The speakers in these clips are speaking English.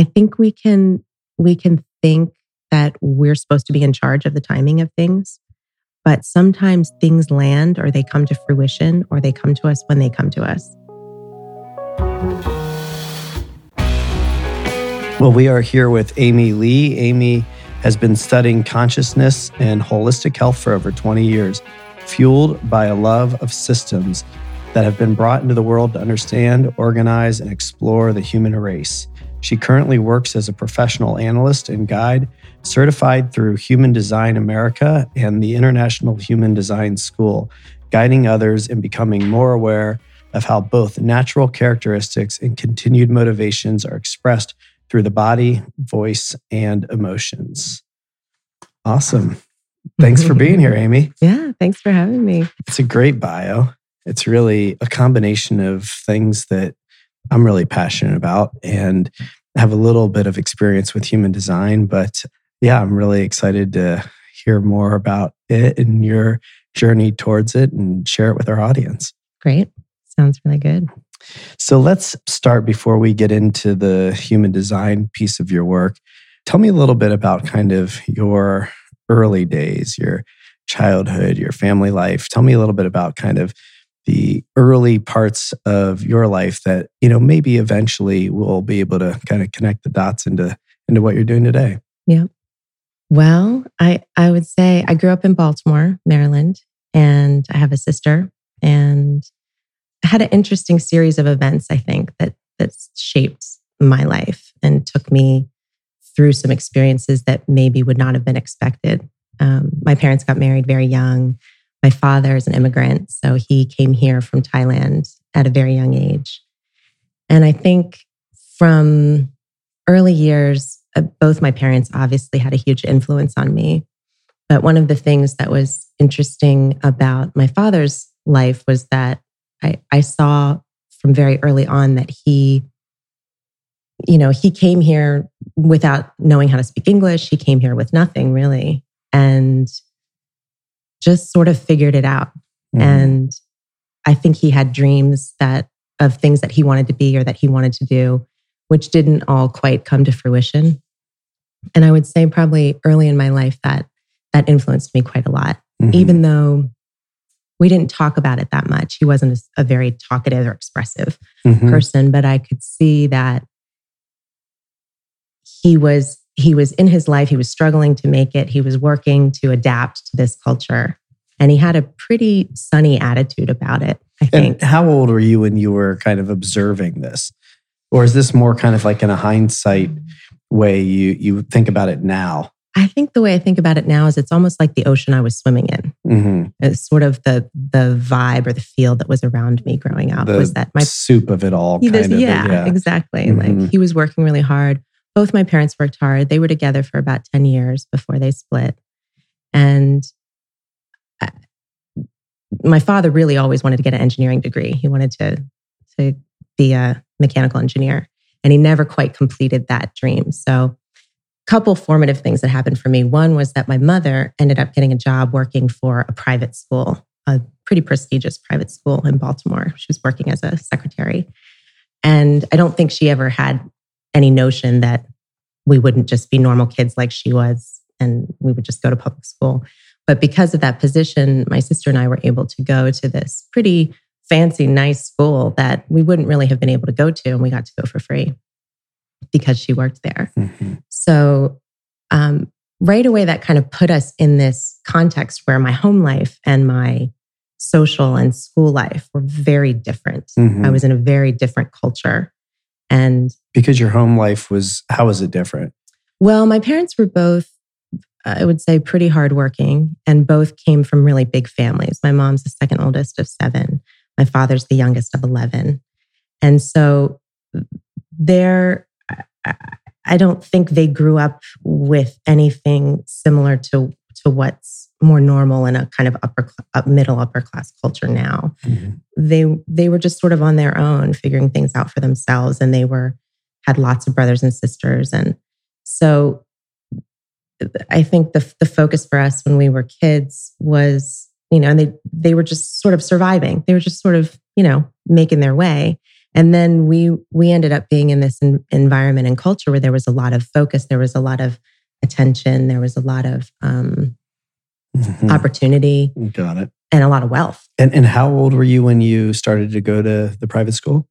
I think we can we can think that we're supposed to be in charge of the timing of things, but sometimes things land or they come to fruition or they come to us when they come to us. Well, we are here with Amy Lee. Amy has been studying consciousness and holistic health for over 20 years, fueled by a love of systems that have been brought into the world to understand, organize, and explore the human race. She currently works as a professional analyst and guide, certified through Human Design America and the International Human Design School, guiding others in becoming more aware of how both natural characteristics and continued motivations are expressed through the body, voice, and emotions. Awesome. Thanks for being here, Amy. Yeah, thanks for having me. It's a great bio. It's really a combination of things that I'm really passionate about and have a little bit of experience with human design. But yeah, I'm really excited to hear more about it and your journey towards it and share it with our audience. Great. Sounds really good. So let's start before we get into the human design piece of your work. Tell me a little bit about kind of your early days, your childhood, your family life. Tell me a little bit about kind of the early parts of your life that you know maybe eventually we'll be able to kind of connect the dots into into what you're doing today. Yeah well i i would say i grew up in baltimore maryland and i have a sister and I had an interesting series of events i think that that shaped my life and took me through some experiences that maybe would not have been expected. Um, my parents got married very young my father is an immigrant, so he came here from Thailand at a very young age. And I think from early years, uh, both my parents obviously had a huge influence on me. But one of the things that was interesting about my father's life was that I, I saw from very early on that he, you know, he came here without knowing how to speak English. He came here with nothing really. And just sort of figured it out. Mm-hmm. And I think he had dreams that of things that he wanted to be or that he wanted to do, which didn't all quite come to fruition. And I would say probably early in my life that that influenced me quite a lot, mm-hmm. even though we didn't talk about it that much. He wasn't a, a very talkative or expressive mm-hmm. person, but I could see that he was he was in his life, he was struggling to make it, he was working to adapt to this culture. And he had a pretty sunny attitude about it, I think. And how old were you when you were kind of observing this? Or is this more kind of like in a hindsight way you you think about it now? I think the way I think about it now is it's almost like the ocean I was swimming in. Mm-hmm. It's sort of the the vibe or the feel that was around me growing up the was that my soup of it all. Kind of, yeah, yeah, exactly. Mm-hmm. Like he was working really hard both my parents worked hard. They were together for about 10 years before they split. And uh, my father really always wanted to get an engineering degree. He wanted to, to be a mechanical engineer, and he never quite completed that dream. So, a couple formative things that happened for me. One was that my mother ended up getting a job working for a private school, a pretty prestigious private school in Baltimore. She was working as a secretary. And I don't think she ever had any notion that we wouldn't just be normal kids like she was and we would just go to public school. But because of that position, my sister and I were able to go to this pretty fancy, nice school that we wouldn't really have been able to go to. And we got to go for free because she worked there. Mm-hmm. So, um, right away, that kind of put us in this context where my home life and my social and school life were very different. Mm-hmm. I was in a very different culture. And because your home life was, how was it different? Well, my parents were both, I would say, pretty hardworking and both came from really big families. My mom's the second oldest of seven, my father's the youngest of 11. And so they're, I don't think they grew up with anything similar to, to what's more normal in a kind of upper middle upper class culture now. Mm-hmm. They they were just sort of on their own, figuring things out for themselves, and they were had lots of brothers and sisters, and so I think the the focus for us when we were kids was you know, and they they were just sort of surviving. They were just sort of you know making their way, And then we we ended up being in this en- environment and culture where there was a lot of focus, there was a lot of attention, there was a lot of um, Mhm. opportunity, Got it. and a lot of wealth. And, and how old were you when you started to go to the private school?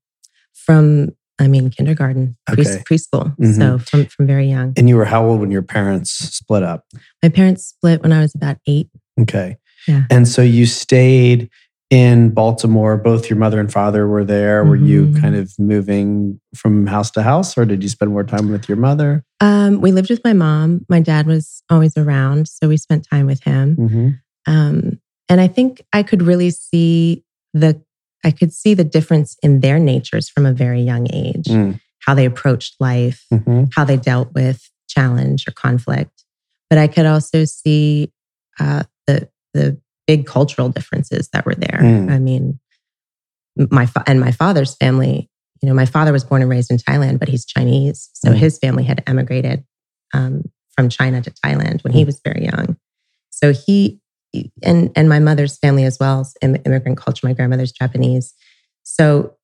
From I mean, kindergarten, pre- Okay. preschool. Mhm. So from from very young. And you were how old when your parents split up? My parents split when I was about eight. Okay. Yeah. And so you stayed in Baltimore. Both your mother and father were there. Were you Mhm. kind of moving from house to house, or did you spend more time with your mother? Um, we lived with my mom. My dad was always around, so we spent time with him. Mm-hmm. Um, and I think I could really see the I could see the difference in their natures from a very young age, Mm. how they approached life, Mm-hmm. how they dealt with challenge or conflict. But I could also see uh, the the big cultural differences that were there. Mm. I mean, my fa- and my father's family. You know, my father was born and raised in Thailand, but he's Chinese, so Mm. his family had emigrated um, from China to Thailand when he Mm. was very young. So he and and my mother's family as well, is im- immigrant culture. My grandmother's Japanese, so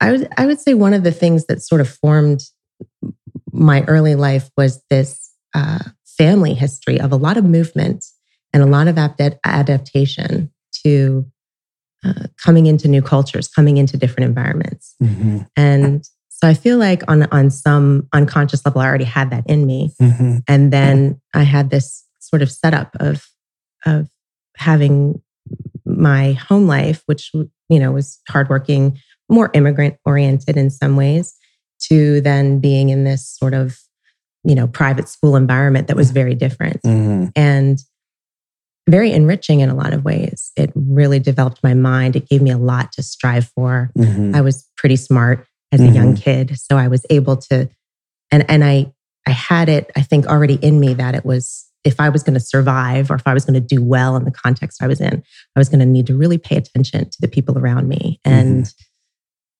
I would I would say one of the things that sort of formed my early life was this uh, family history of a lot of movement and a lot of adapt- adaptation to uh, coming into new cultures, coming into different environments. Mm-hmm. And so I feel like on on some unconscious level, I already had that in me. Mm-hmm. And then I had this sort of setup of of having my home life, which you know was hardworking, more immigrant oriented in some ways, to then being in this sort of you know private school environment that was very different Mm-hmm. and very enriching in a lot of ways. It really developed my mind. It gave me a lot to strive for. Mm-hmm. I was pretty smart as a young kid, so I was able to, and and I I had it. I think already in me that it was if I was going to survive or if I was going to do well in the context I was in, I was going to need to really pay attention to the people around me mm-hmm. and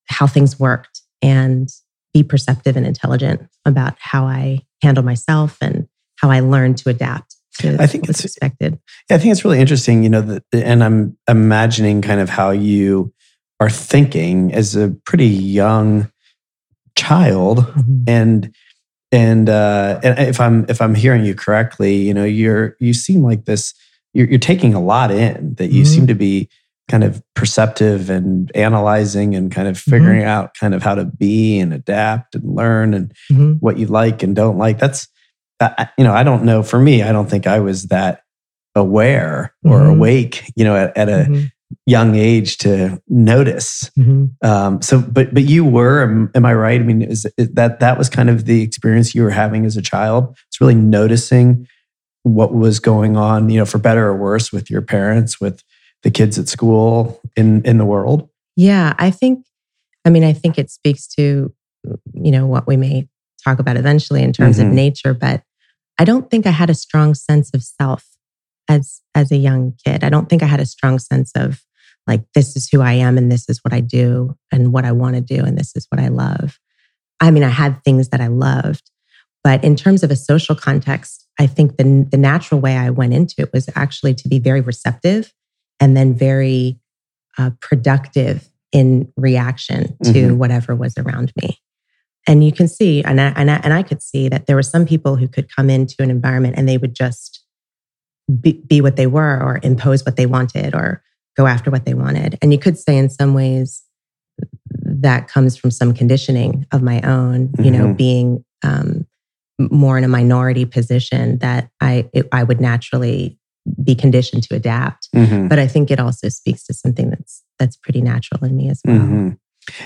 how things worked and be perceptive and intelligent about how I handle myself and how I learned to adapt to I think it's- expected. Yeah, I think it's really interesting, you know, that, and I'm imagining kind of how you are thinking as a pretty young child, mm-hmm. and and uh, and if I'm if I'm hearing you correctly, you know, you're you seem like this. You're, you're taking a lot in. That you Mhm. seem to be kind of perceptive and analyzing and kind of figuring out kind of how to be and adapt and learn and Mhm. what you like and don't like. That's, I- you know, I don't know. For me, I don't think I was that aware or Mhm. awake, you know, at, at a Mhm. Young age to notice. Mhm. Um, so, but but you were, am, am I right? I mean, is, is that that was kind of the experience you were having as a child? It's really noticing what was going on, you know, for better or worse, with your parents, with the kids at school, in in the world. Yeah, I think, I mean, I think it speaks to, you know, what we may talk about eventually in terms Mhm. of nature, but I don't think I had a strong sense of self as as a young kid. I don't think I had a strong sense of like this is who I am and this is what I do and what I want to do and this is what I love. I mean, I had things that I loved, but in terms of a social context, I think the the natural way I went into it was actually to be very receptive and then very uh, productive in reaction to Mhm. whatever was around me. And you can see, and I, and, I, and I could see that there were some people who could come into an environment and they would just be, be what they were or impose what they wanted or go after what they wanted. And you could say, in some ways, that comes from some conditioning of my own, you know, Mhm. being um, more in a minority position that I, it, I would naturally be conditioned to adapt Mhm. but I think it also speaks to something that's that's pretty natural in me as well. Mhm.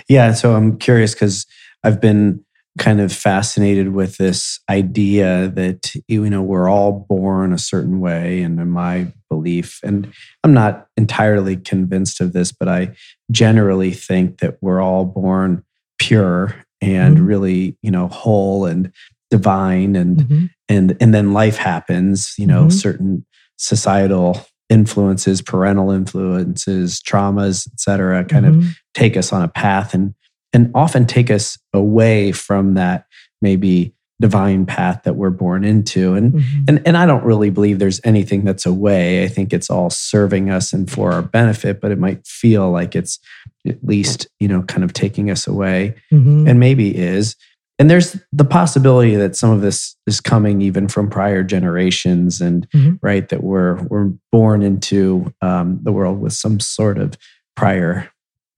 Yeah. So I'm curious because I've been kind of fascinated with this idea that, you know, we're all born a certain way. And in my belief, and I'm not entirely convinced of this, but I generally think that we're all born pure and Mhm. really, you know, whole and divine and Mhm. and and then life happens you know Mhm. certain societal influences parental influences traumas et cetera kind of Mhm. take us on a path and and often take us away from that maybe divine path that we're born into. And Mhm. and and I don't really believe there's anything that's away. I think it's all serving us and for our benefit, but it might feel like it's at least, you know, kind of taking us away Mhm. and maybe is. And there's the possibility that some of this is coming even from prior generations, and Mhm. right that we're we're born into um, the world with some sort of prior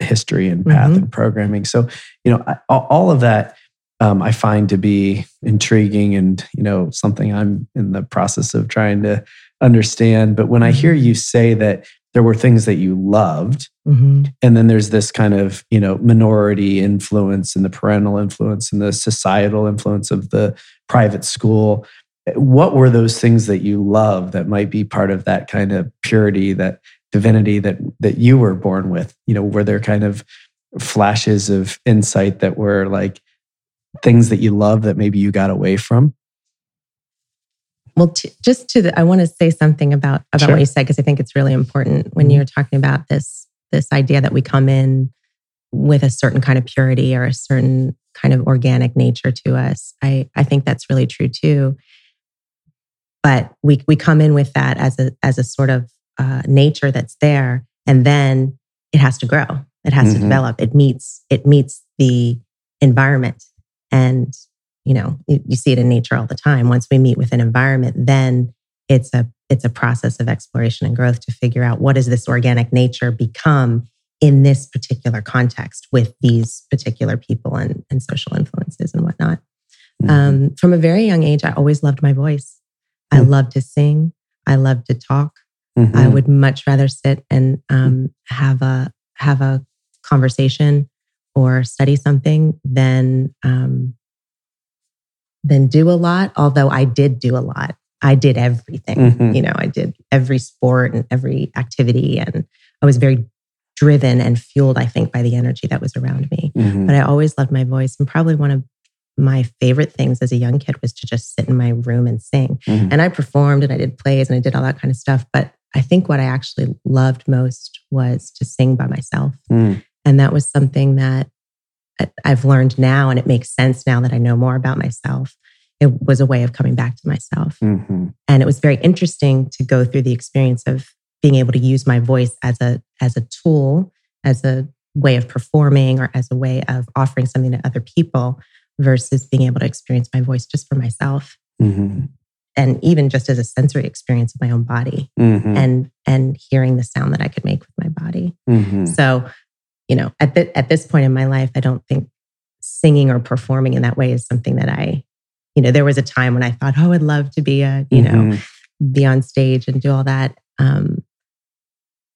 history and path Mhm. and programming. So you know, I, all of that um, I find to be intriguing, and you know, something I'm in the process of trying to understand. But when I hear you say that there were things that you loved Mhm. and then there's this kind of you know minority influence and the parental influence and the societal influence of the private school what were those things that you love that might be part of that kind of purity that divinity that that you were born with you know were there kind of flashes of insight that were like things that you love that maybe you got away from Well, to, just to the, I want to say something about about Sure. what you said because I think it's really important when Mhm. you're talking about this this idea that we come in with a certain kind of purity or a certain kind of organic nature to us. I I think that's really true too. But we we come in with that as a as a sort of uh, nature that's there, and then it has to grow. It has to Mhm. develop. It meets it meets the environment, and you know you, you see it in nature all the time once we meet with an environment then it's a it's a process of exploration and growth to figure out what does this organic nature become in this particular context with these particular people and, and social influences and whatnot Mm-hmm. um, from a very young age i always loved my voice i Mm. loved to sing i loved to talk Mhm. I would much rather sit and um, have a have a conversation or study something than um, than do a lot. Although I did do a lot, I did everything. Mhm. You know, I did every sport and every activity, and I was very driven and fueled. I think by the energy that was around me. Mhm. But I always loved my voice, and probably one of my favorite things as a young kid was to just sit in my room and sing. Mhm. And I performed and I did plays and I did all that kind of stuff. But I think what I actually loved most was to sing by myself. Mm. And that was something that I've learned now, and it makes sense now that I know more about myself. It was a way of coming back to myself. Mhm. And it was very interesting to go through the experience of being able to use my voice as a as a tool, as a way of performing or as a way of offering something to other people versus being able to experience my voice just for myself Mhm. And even just as a sensory experience of my own body Mhm. and and hearing the sound that I could make with my body. Mhm. So, you know, at the, at this point in my life, I don't think singing or performing in that way is something that I, you know, there was a time when I thought, oh, I'd love to be a, you know, Mhm. be on stage and do all that. Um,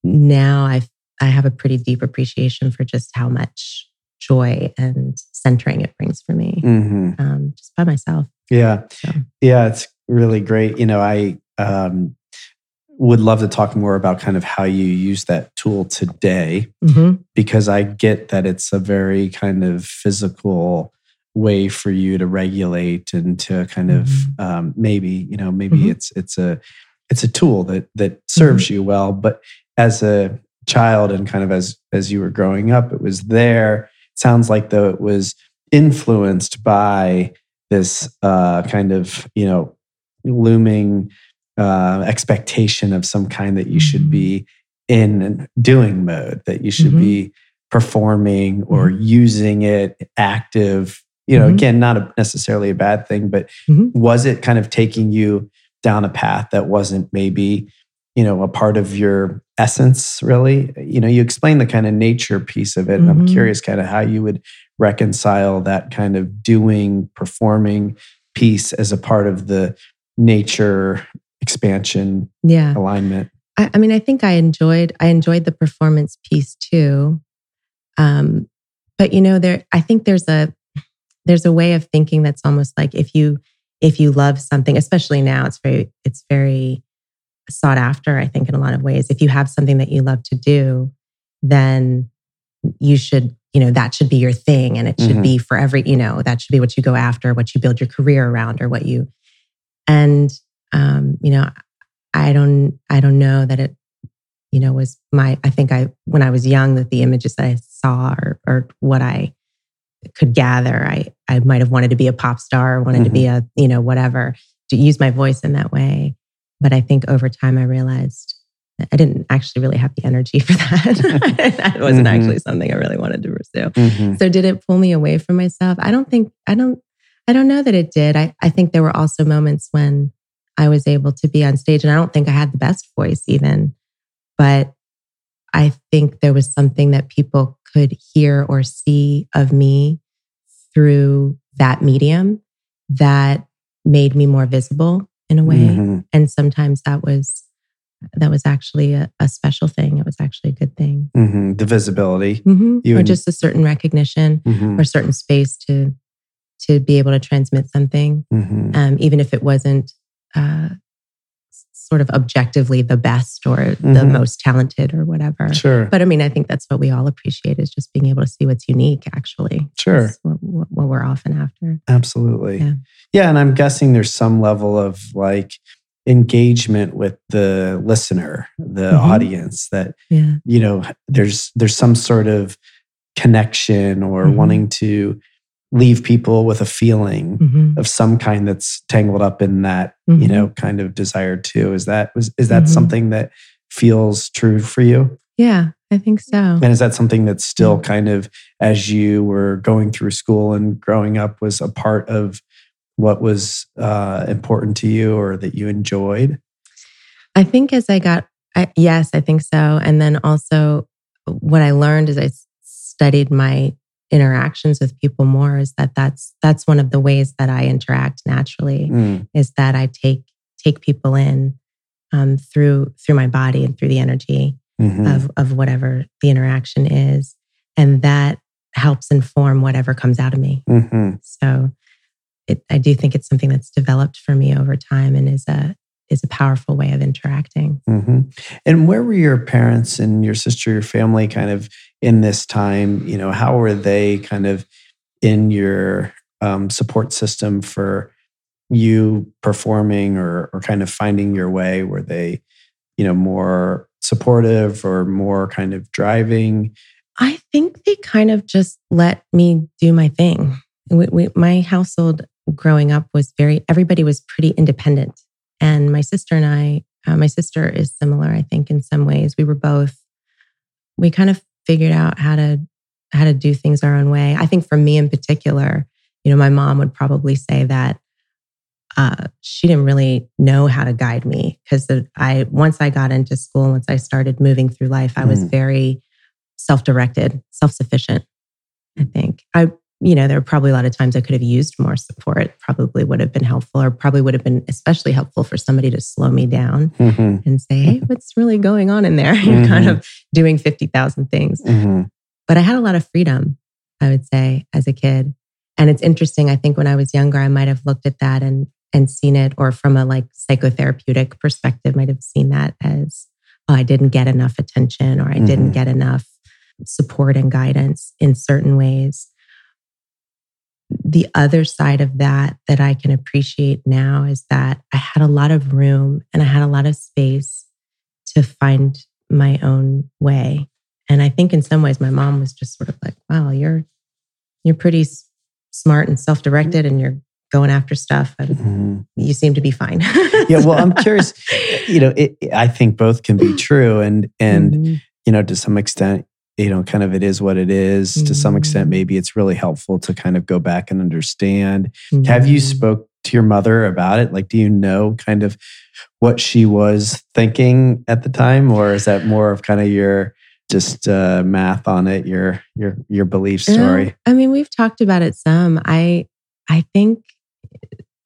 now I I have a pretty deep appreciation for just how much joy and centering it brings for me, Mhm. um, just by myself. Yeah. So. Yeah, it's really great. You know, I um, would love to talk more about kind of how you use that tool today Mhm. because I get that it's a very kind of physical way for you to regulate and to kind of Mhm. um, maybe you know maybe Mhm. it's it's a it's a tool that that serves you well but as a child and kind of as as you were growing up it was there sounds like though it was influenced by this uh, kind of you know looming uh, expectation of some kind that you should be in doing mode that you should Mhm. be performing or using it active you know Mhm. again not a, necessarily a bad thing but Mhm. was it kind of taking you down a path that wasn't maybe you know a part of your essence really you know you explain the kind of nature piece of it and i'm Mhm. curious kind of how you would reconcile that kind of doing performing piece as a part of the nature expansion Yeah. alignment I, I mean, I think I enjoyed I enjoyed the performance piece too. Um, but you know, there I think there's a there's a way of thinking that's almost like if you if you love something, especially now, it's very it's very sought after. I think in a lot of ways, if you have something that you love to do, then you should you know that should be your thing, and it should Mhm. be for every you know that should be what you go after, what you build your career around, or what you and um, you know I don't I don't know that it you know was my I think I when I was young that the images that I saw or or what I could gather. I I might have wanted to be a pop star, wanted to be Mm-hmm. a you know whatever to use my voice in that way. But I think over time I realized I didn't actually really have the energy for that. that wasn't Mhm. actually something I really wanted to pursue. Mhm. So did it pull me away from myself? I don't think I don't I don't know that it did. I, I think there were also moments when I was able to be on stage and I don't think I had the best voice even, but I think there was something that people could hear or see of me through that medium that made me more visible in a way. Mhm. And sometimes that was that was actually a, a special thing. It was actually a good thing. Mhm. The visibility. Mhm. You Or just a certain recognition Mhm. or certain space to to be able to transmit something, Mhm. um, even if it wasn't uh, sort of objectively the best or the Mhm. most talented or whatever. Sure. But I mean, I think that's what we all appreciate is just being able to see what's unique. Actually, Sure. What, what we're often after. Absolutely. Yeah. Yeah. And I'm guessing there's some level of like engagement with the listener, the Mhm. audience that, Yeah, you know, there's there's some sort of connection or Mhm. wanting to leave people with a feeling hmm of some kind that's tangled up in that, you Mhm. know, kind of desire too. Is that was is that Mhm. something that feels true for you? yeah, I think so. And is that something that's still kind of as you were going through school and growing up was a part of what was uh, important to you or that you enjoyed? I think as I got, I, yes, I think so. And then also, what I learned as i studied my interactions with people more is that that's that's one of the ways that I interact naturally Mm, is that I take take people in um, through through my body and through the energy mhm, of of whatever the interaction is, and that helps inform whatever comes out of me. mhm. So, it, I do think it's something that's developed for me over time and is a is a powerful way of interacting. hmm And where were your parents and your sister, your family kind of in this time? You know, how were they kind of in your um, support system for you performing or, or kind of finding your way? Were they, you know, more supportive or more kind of driving? I think they kind of just let me do my thing. We, we, my household growing up was very, everybody was pretty independent. And my sister and I, uh, my sister is similar, I think, in some ways. We were both, we kind of figured out how to, how to do things our own way. I think for me in particular, you know, my mom would probably say that uh, she didn't really know how to guide me because I, once I got into school, once I started moving through life, I was Mm. very self-directed, self-sufficient. I think I, you know, there were probably a lot of times I could have used more support. Probably would have been helpful, or probably would have been especially helpful for somebody to slow me down Mhm, and say, "Hey, what's really going on in there? You're kind of doing fifty thousand things." mhm, But I had a lot of freedom, I would say, as a kid. And it's interesting. I think when I was younger, I might have looked at that and and seen it, or from a like psychotherapeutic perspective, might have seen that as, oh, I didn't get enough attention, or I didn't Mhm. get enough support and guidance in certain ways. The other side of that that I can appreciate now is that I had a lot of room and I had a lot of space to find my own way. And I think in some ways my mom was just sort of like, wow, you're you're pretty s- smart and self-directed and you're going after stuff and mhm. you seem to be fine. Yeah, well, I'm curious. You know, it, I think both can be true, and and Mhm. you know, to some extent, you know, kind of it is what it is. To some extent, Mm. maybe it's really helpful to kind of go back and understand. Have you Mhm. spoke to your mother about it? Like, do you know kind of what she was thinking at the time, or is that more of kind of your just uh, math on it, your your your belief No, story? I mean, we've talked about it some. I I think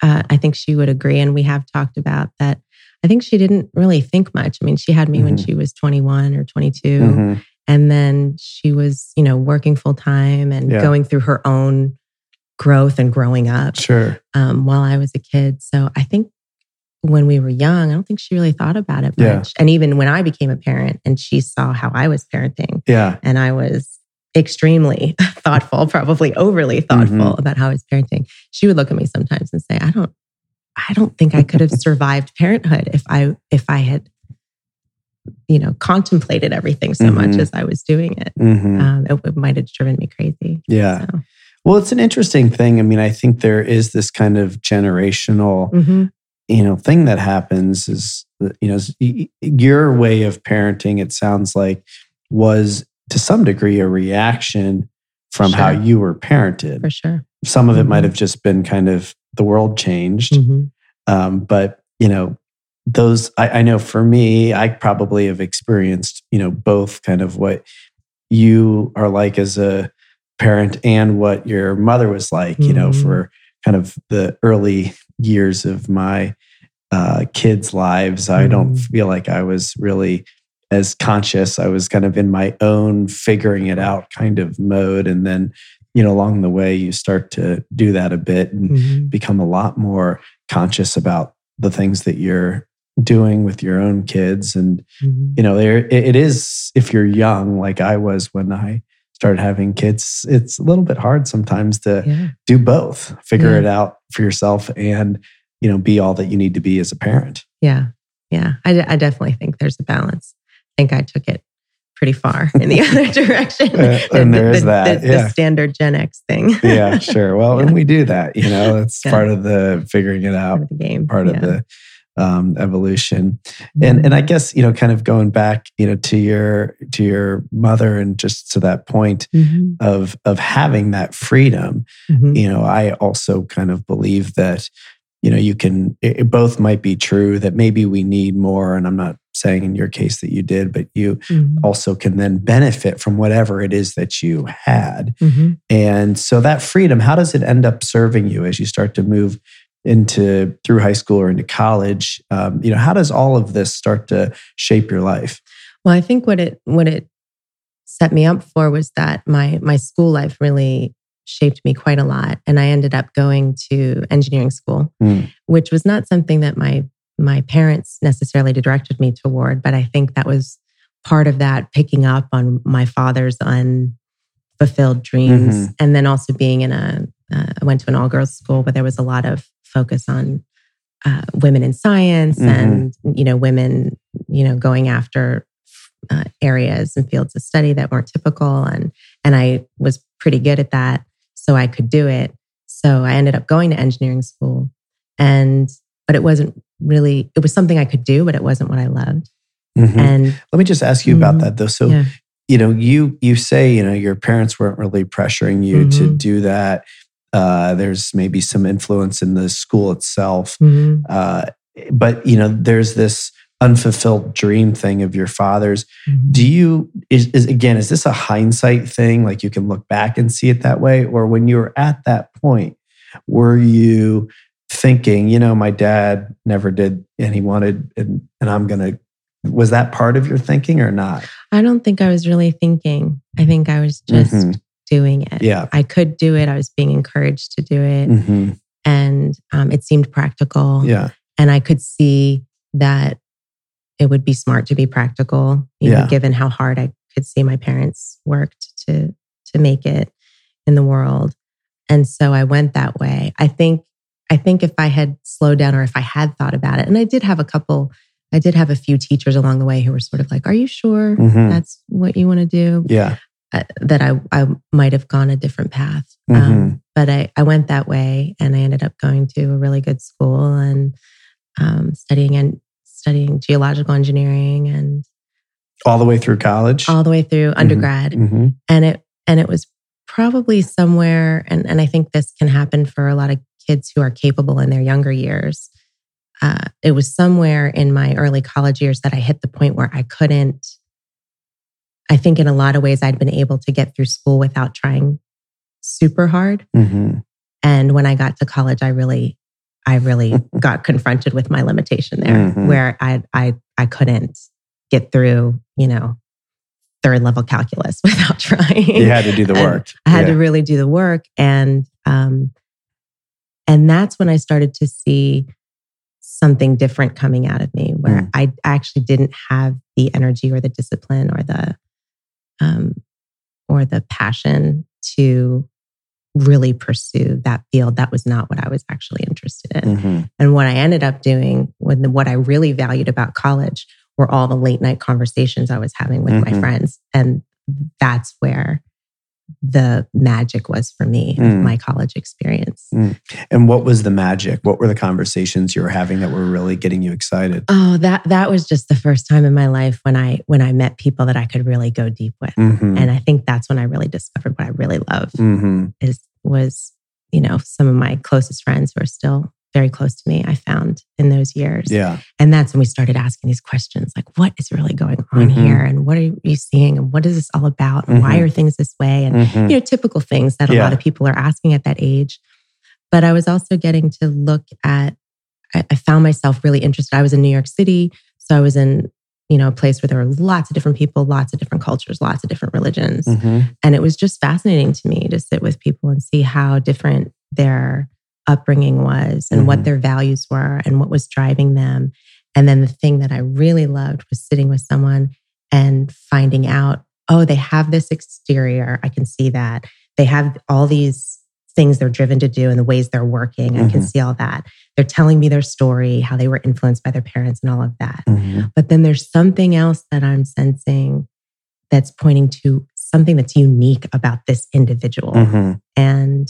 uh, I think she would agree, and we have talked about that. I think she didn't really think much. I mean, she had me when Mhm. she was 21 or 22, Mhm. And then she was, you know, working full time and Yeah. going through her own growth and growing up Sure. um, while I was a kid. So I think when we were young, I don't think she really thought about it much. Yeah. And even when I became a parent and she saw how I was parenting, Yeah. and I was extremely thoughtful, probably overly thoughtful Mhm. about how I was parenting. She would look at me sometimes and say, "I don't, I don't think I could have survived parenthood if I if I had, you know, contemplated everything so much Mhm. as I was doing it. Mhm. Um, it, it might have driven me crazy." Yeah. So, Well, it's an interesting thing. I mean, I think there is this kind of generational, hmm you know, thing that happens is, you know, your way of parenting, it sounds like, was to some degree a reaction from how you were parented. For sure. Some of it might Mhm. have just been kind of the world changed. hmm Um, but you know, those I, I know for me, I probably have experienced, you know, both kind of what you are like as a parent and what your mother was like, you know, Mhm. for kind of the early years of my uh, kids' lives. I don't Mhm. feel like I was really as conscious. I was kind of in my own figuring it out kind of mode. And then, you know, along the way, you start to do that a bit and hmm become a lot more conscious about the things that you're doing with your own kids and hmm you know there it it is if you're young like i was when i started having kids it's a little bit hard sometimes to Yeah. do both figure Yeah. it out for yourself and you know be all that you need to be as a parent Yeah. Yeah. I, I definitely think there's a balance. I think I took it pretty far in the other direction. Uh, and The- there is the- that, The, yeah. the standard Gen X thing. yeah sure well and we do that you know it's part of the figuring it out part of the game. part of the um, evolution and and I guess you know, kind of going back, you know, to your to your mother, and just to that point Mhm. of of having that freedom. Mhm. You know, I also kind of believe that you know you can. It, both might be true that maybe we need more, and I'm not saying in your case that you did, but you Mhm. also can then benefit from whatever it is that you had. Mhm. And so that freedom, how does it end up serving you as you start to move into through high school or into college? Um, you know, how does all of this start to shape your life? Well, I think what it what it set me up for was that my my school life really shaped me quite a lot, and I ended up going to engineering school, Mm. which was not something that my my parents necessarily directed me toward, but I think that was part of that picking up on my father's unfulfilled dreams, Mhm. and then also being in a uh, I went to an all girls school, but there was a lot of focus on uh, women in science Mhm. and you know women you know going after uh, areas and fields of study that weren't typical and and I was pretty good at that so I could do it so I ended up going to engineering school and but it wasn't really it was something I could do but it wasn't what I loved Mhm. and Let me just ask you about Mhm. that though. So, Yeah. you know, you you say you know your parents weren't really pressuring you to Mhm. do that. Uh, there's maybe some influence in the school itself, Mhm. uh, but you know, there's this unfulfilled dream thing of your father's. Mhm. do you is, is again is this a hindsight thing like you can look back and see it that way or when you were at that point were you thinking you know my dad never did and he wanted and, and i'm gonna was that part of your thinking or not I don't think I was really thinking I think I was just Mhm. Doing it yeah I could do it I was being encouraged to do it Mhm. and um, it seemed practical yeah and I could see that it would be smart to be practical, you Yeah. know, given how hard I could see my parents worked to to make it in the world. And so I went that way. I think I think if I had slowed down or if I had thought about it, and I did have a couple, I did have a few teachers along the way who were sort of like, "Are you sure Mhm. that's what you want to do?" yeah Uh, that I I might have gone a different path. Mhm. Um, but I, I went that way and I ended up going to a really good school and um, studying and studying geological engineering and all the way through college all the way through undergrad. Mhm. And it and it was probably somewhere, and, and I think this can happen for a lot of kids who are capable in their younger years. Uh, it was somewhere in my early college years that I hit the point where I couldn't. I think in a lot of ways I'd been able to get through school without trying super hard. Mhm. And when I got to college, I really, I really got confronted with my limitation there, Mhm. where I, I, I couldn't get through, you know, third level calculus without trying. you had to do the work I had Yeah. to really do the work, and um, and that's when I started to see something different coming out of me, where Mm. I actually didn't have the energy or the discipline or the um, or the passion to really pursue that field. That was not what I was actually interested in. Mhm. And what I ended up doing, when what I really valued about college, were all the late night conversations I was having with Mhm. my friends, and that's where the magic was for me of Mm. my college experience. And what was the magic? What were the conversations you were having that were really getting you excited? Oh, that that was just the first time in my life when I when I met people that I could really go deep with. Mm-hmm. And I think that's when I really discovered what I really love mm-hmm. is was, you know, some of my closest friends who are still very close to me, I found in those years. Yeah. And that's when we started asking these questions like, what is really going on Mhm. here? And what are you seeing? And what is this all about? And why Mhm. are things this way? And, Mhm. you know, typical things that a Yeah. lot of people are asking at that age. But I was also getting to look at, I, I found myself really interested. I was in New York City. So I was in, you know, a place where there were lots of different people, lots of different cultures, lots of different religions. Mhm. And it was just fascinating to me to sit with people and see how different their upbringing was and Mhm. what their values were and what was driving them. And then the thing that I really loved was sitting with someone and finding out, oh, they have this exterior. I can see that. They have all these things they're driven to do and the ways they're working. I can Mhm. see all that. They're telling me their story, how they were influenced by their parents and all of that. Mhm. But then there's something else that I'm sensing that's pointing to something that's unique about this individual. Mhm. And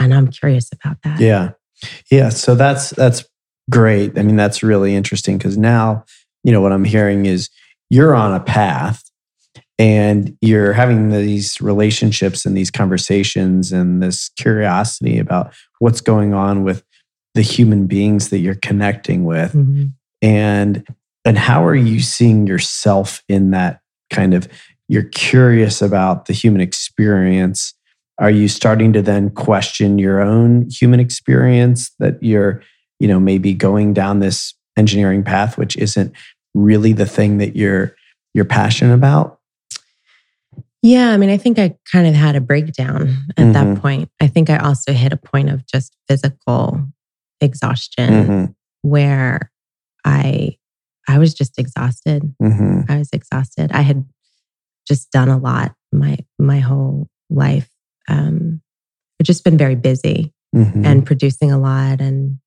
and I'm curious about that. Yeah. Yeah. So that's that's great. I mean, that's really interesting because now, you know, what I'm hearing is you're on a path and you're having these relationships and these conversations and this curiosity about what's going on with the human beings that you're connecting with Mhm. and and how are you seeing yourself in that kind of you're curious about the human experience are you starting to then question your own human experience that you're you know maybe going down this engineering path which isn't really the thing that you're you're passionate about Yeah, I mean, I think I kind of had a breakdown at Mhm. that point. I think I also hit a point of just physical exhaustion Mhm, where I I was just exhausted. mhm, I was exhausted. I had just done a lot my my whole life. Um, I've just been very busy mhm. and producing a lot and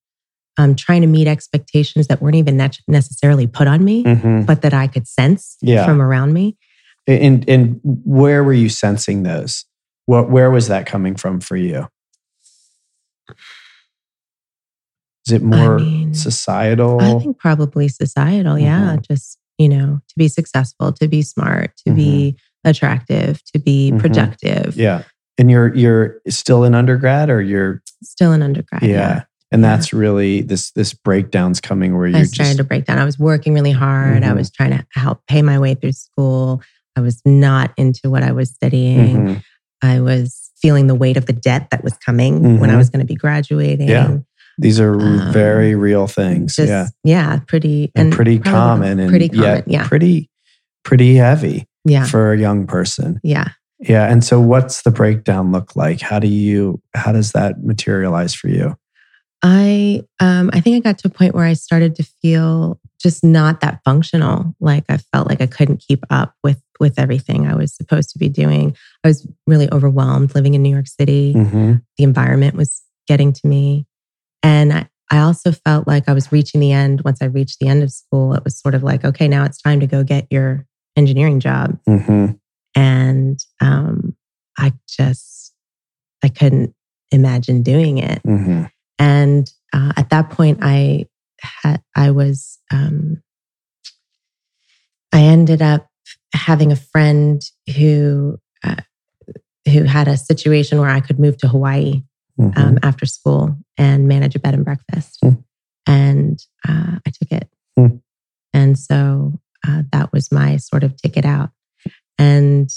um, trying to meet expectations that weren't even nec- necessarily put on me, Mhm. but that I could sense Yeah. from around me. and and where were you sensing those what where was that coming from for you is it more mean, societal I think probably societal, yeah. Just, you know, to be successful, to be smart, to be attractive, to be Mhm. productive. Yeah. And you're you're still in undergrad or you're Still an undergrad. yeah. Yeah. And Yeah. that's really this this breakdown's coming where you're started just to break down. I was working really hard. I Mhm. was trying to help pay my way through school. I was not into what I was studying. Mhm. I was feeling the weight of the debt that was coming when I Mhm. was going to be graduating. Yeah. these are Um, very real things. Just, yeah. yeah. pretty And, pretty common and pretty common. yeah. pretty pretty heavy Yeah. for a young person. Yeah. Yeah. And so what's the breakdown look like? How do you how does that materialize for you? I um I think I got to a point where I started to feel just not that functional. Like I felt like I couldn't keep up with with everything I was supposed to be doing. I was really overwhelmed living in New York City. Mm-hmm. The environment was getting to me. And I, I also felt like I was reaching the end. Once I reached the end of school, it was sort of like, okay, now it's time to go get your engineering job. Mm-hmm. And um, I just I couldn't imagine doing it. Mm-hmm. And uh, at that point, I had I was um, I ended up having a friend who uh, who had a situation where I could move to Hawaii Mm-hmm. um, after school and manage a bed and breakfast, Hmm. and uh, I took it. Hmm. And so uh, that was my sort of ticket out, and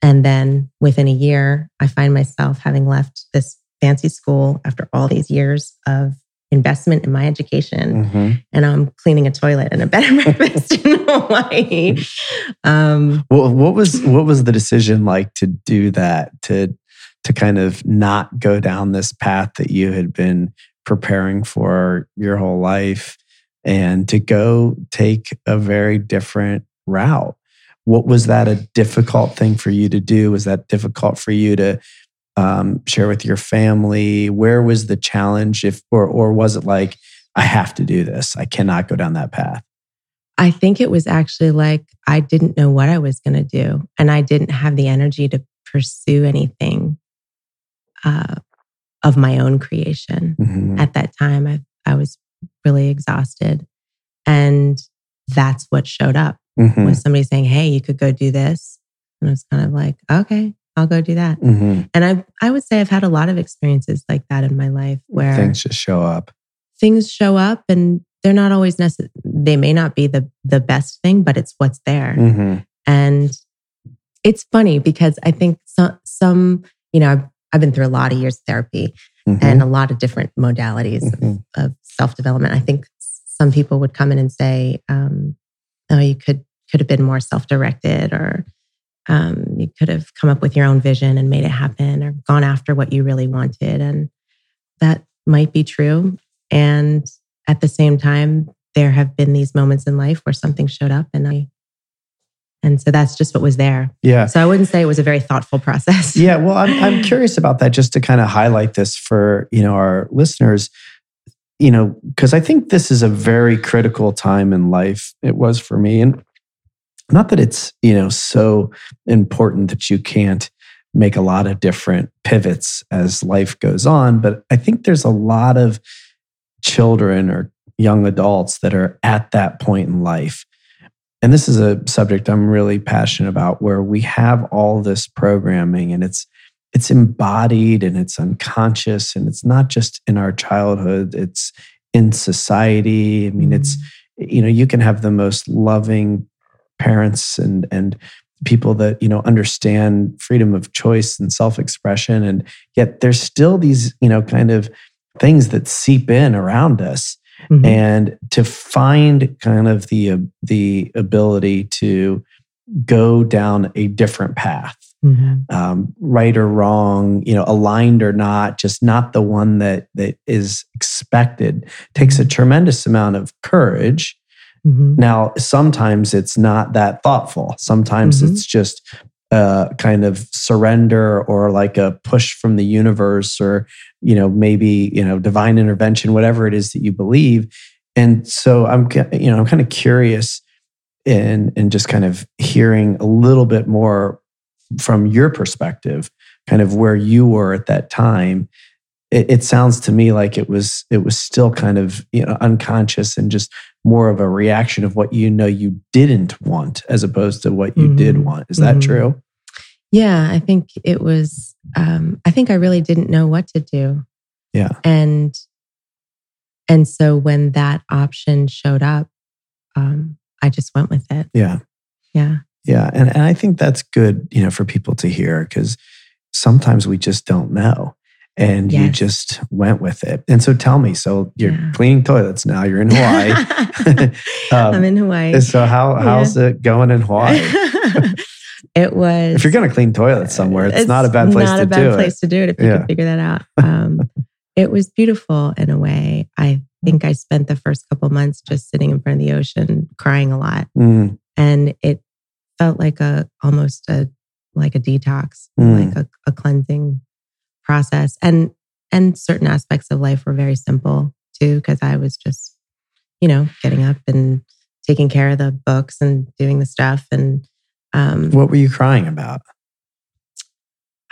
and then within a year, I find myself having left this fancy school after all these years of investment in my education, Mm-hmm. and I'm cleaning a toilet in a bed and breakfast in Hawaii. Um, Well, what was what was the decision like to do that to to kind of not go down this path that you had been preparing for your whole life and to go take a very different route? What was that a difficult thing for you to do? Was that difficult for you to um, share with your family? Where was the challenge? If or or was it like I have to do this? I cannot go down that path. I think it was actually like I didn't know what I was going to do. And I didn't have the energy to pursue anything uh, of my own creation. Mhm. At that time, I, I was really exhausted. And that's what showed up Mhm. was somebody saying, Hey, you could go do this. And I was kind of like, Okay, I'll go do that. Mhm. And I, I would say I've had a lot of experiences like that in my life where Things just show up. things show up and they're not always necessary. They may not be the the best thing, but it's what's there. Mhm. And it's funny because I think some some you know I've, I've been through a lot of years of therapy Mhm. and a lot of different modalities Mhm. of self development. I think some people would come in and say, um, "Oh, you could could have been more self directed, or um, you could have come up with your own vision and made it happen, or gone after what you really wanted." And that might be true. And at the same time, there have been these moments in life where something showed up, and I, and so that's just what was there. Yeah. So I wouldn't say it was a very thoughtful process. Yeah, well, I'm I'm curious about that just to kind of highlight this for you know our listeners. You know, because I think this is a very critical time in life. It was for me, and not that it's you know so important that you can't make a lot of different pivots as life goes on, but I think there's a lot of children or young adults that are at that point in life. And this is a subject I'm really passionate about where we have all this programming and it's it's embodied and it's unconscious and it's not just in our childhood it's in society. I mean it's mm. you know you can have the most loving parents and and people that you know understand freedom of choice and self-expression and yet there's still these you know kind of things that seep in around us Mhm. and to find kind of the uh, the ability to go down a different path Mhm. um, right or wrong you know aligned or not just not the one that that is expected takes a tremendous amount of courage Mhm. now sometimes it's not that thoughtful sometimes Mhm. it's just a kind of surrender or like a push from the universe or you know maybe you know divine intervention whatever it is that you believe and so i'm you know i'm kind of curious in in just kind of hearing a little bit more from your perspective kind of where you were at that time it, it sounds to me like it was it was still kind of you know unconscious and just more of a reaction of what you know you didn't want as opposed to what you did Mhm. want is that Mhm. true Yeah, I think it was, um, I think I really didn't know what to do. Yeah. And, and so when that option showed up, um, I just went with it. yeah Yeah. Yeah. And, and I think that's good, you know, for people to hear because sometimes we just don't know. And you just went with it. And so tell me, so you're Yeah. cleaning toilets now, you're in Hawaii. Um, I'm in Hawaii. so how how's it going in Hawaii? it was. If you're gonna clean toilets somewhere, it's, not a bad place not to a bad do place it. to do it if you Yeah. can figure that out. Um, it was beautiful in a way. I think I spent the first couple months just sitting in front of the ocean, crying a lot. Mm, and it felt like a almost a like a detox Mm. like a, a cleansing process and and certain aspects of life were very simple too because i was just you know getting up and taking care of the books and doing the stuff and um, what were you crying about?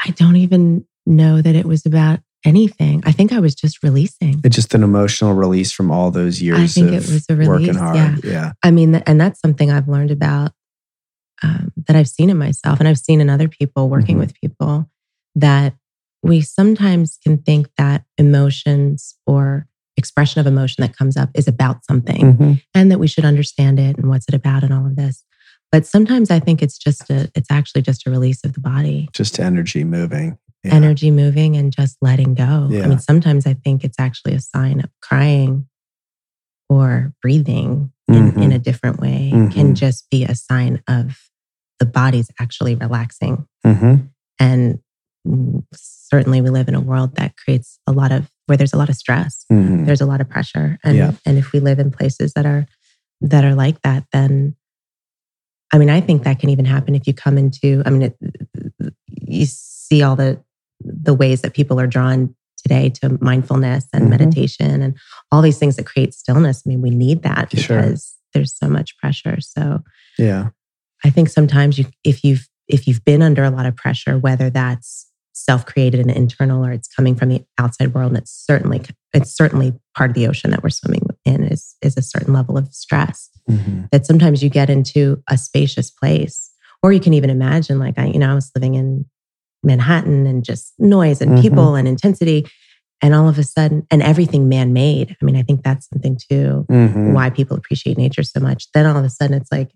i don't even know that it was about anything i think i was just releasing It's just an emotional release from all those years i think of it was a working release, hard. yeah. yeah. I mean, and that's something I've learned about um, that I've seen in myself and I've seen in other people working Mhm. with people that we sometimes can think that emotions or expression of emotion that comes up is about something Mhm. and that we should understand it and what's it about and all of this. But sometimes I think it's just a, it's actually just a release of the body, Just energy moving. Yeah. energy moving and just letting go. Yeah. I mean, sometimes I think it's actually a sign of crying or breathing in, Mhm. in a different way Mhm. can just be a sign of the body's actually relaxing. Mhm. And certainly we live in a world that creates a lot of where there's a lot of stress. Mhm. There's a lot of pressure. And Yeah. and if we live in places that are that are like that, then I mean, I think that can even happen if you come into, I mean, it, you see all the the ways that people are drawn today to mindfulness and Mhm. meditation and all these things that create stillness. I mean, we need that Sure. because there's so much pressure. So Yeah. I think sometimes you if you've if you've been under a lot of pressure, whether that's self-created and internal or it's coming from the outside world, and it's certainly it's certainly part of the ocean that we're swimming in is is a certain level of stress Mhm. that sometimes you get into a spacious place or you can even imagine like i you know i was living in manhattan and just noise and Mhm. people and intensity and all of a sudden and everything man-made i mean i think that's something too Mhm. why people appreciate nature so much then all of a sudden it's like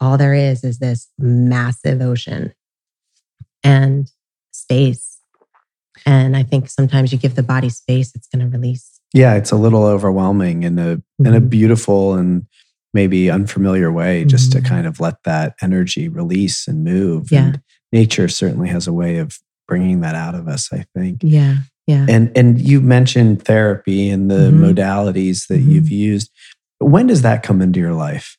all there is is this massive ocean and space and i think sometimes you give the body space it's going to release Yeah, it's a little overwhelming in a in a Mhm. beautiful and maybe unfamiliar way, just to Mhm. kind of let that energy release and move. Yeah. And nature certainly has a way of bringing that out of us. I think. yeah yeah And and you mentioned therapy and the Mhm. modalities that Mhm. you've used. When does that come into your life?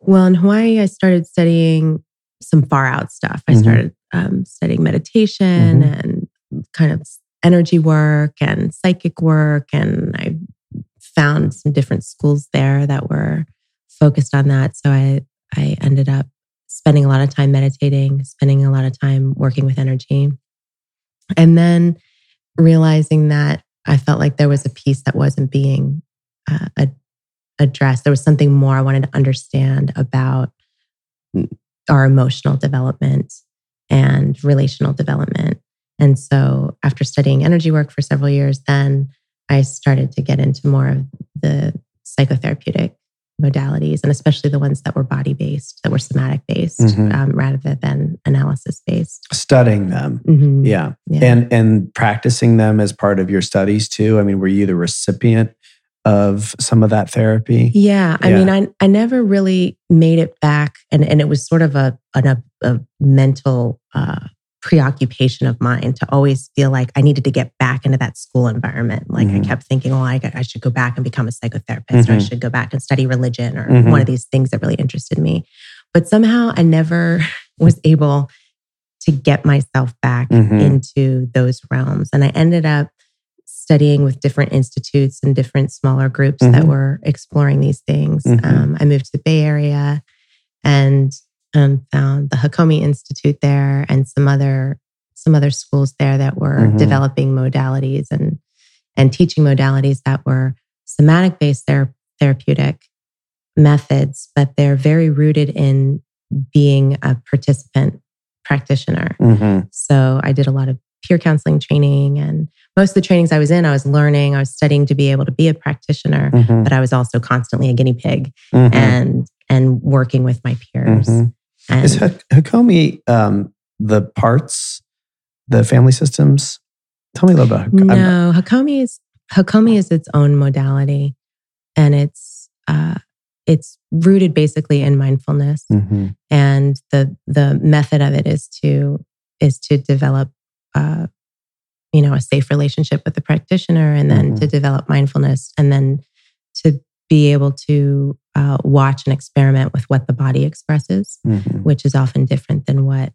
Well, in Hawaii, I started studying some far out stuff. I started um, studying meditation Mhm. and kind of energy work and psychic work. And I found some different schools there that were focused on that. So I, I ended up spending a lot of time meditating, spending a lot of time working with energy. And then realizing that I felt like there was a piece that wasn't being uh, ad- addressed. There was something more I wanted to understand about our emotional development and relational development. And so, after studying energy work for several years, then I started to get into more of the psychotherapeutic modalities, and especially the ones that were body based, that were somatic based, Mhm. um, rather than analysis based. Studying them. Mhm. Yeah. Yeah. And and practicing them as part of your studies too. I mean, were you the recipient of some of that therapy? Yeah, I Yeah. mean, I I never really made it back, and and it was sort of a an, a, mental uh, preoccupation of mine to always feel like I needed to get back into that school environment. Like Mhm. I kept thinking, well, I, I should go back and become a psychotherapist, or I Mhm. should go back and study religion, or Mhm. one of these things that really interested me. But somehow I never was able to get myself back Mhm. into those realms, and I ended up studying with different institutes and different smaller groups that Mhm. were exploring these things. Mhm. Um, I moved to the Bay Area and um, found the Hakomi Institute there and some other some other schools there that were Mhm. developing modalities and and teaching modalities that were somatic based ther- therapeutic methods, but they're very rooted in being a participant practitioner. Mhm. So I did a lot of peer counseling training and most of the trainings I was in, I was learning, I was studying to be able to be a practitioner, Mhm. but I was also constantly a guinea pig Mhm. and and working with my peers. Mhm. And Is Hakomi um, the parts, the family systems? Tell me a little about Hak- no, Hakomi is Hakomi is its own modality, and it's uh, it's rooted basically in mindfulness. Mhm. and the the method of it is to is to develop uh, you know a safe relationship with the practitioner and then Mhm. to develop mindfulness and then to be able to uh, watch and experiment with what the body expresses Mhm. which is often different than what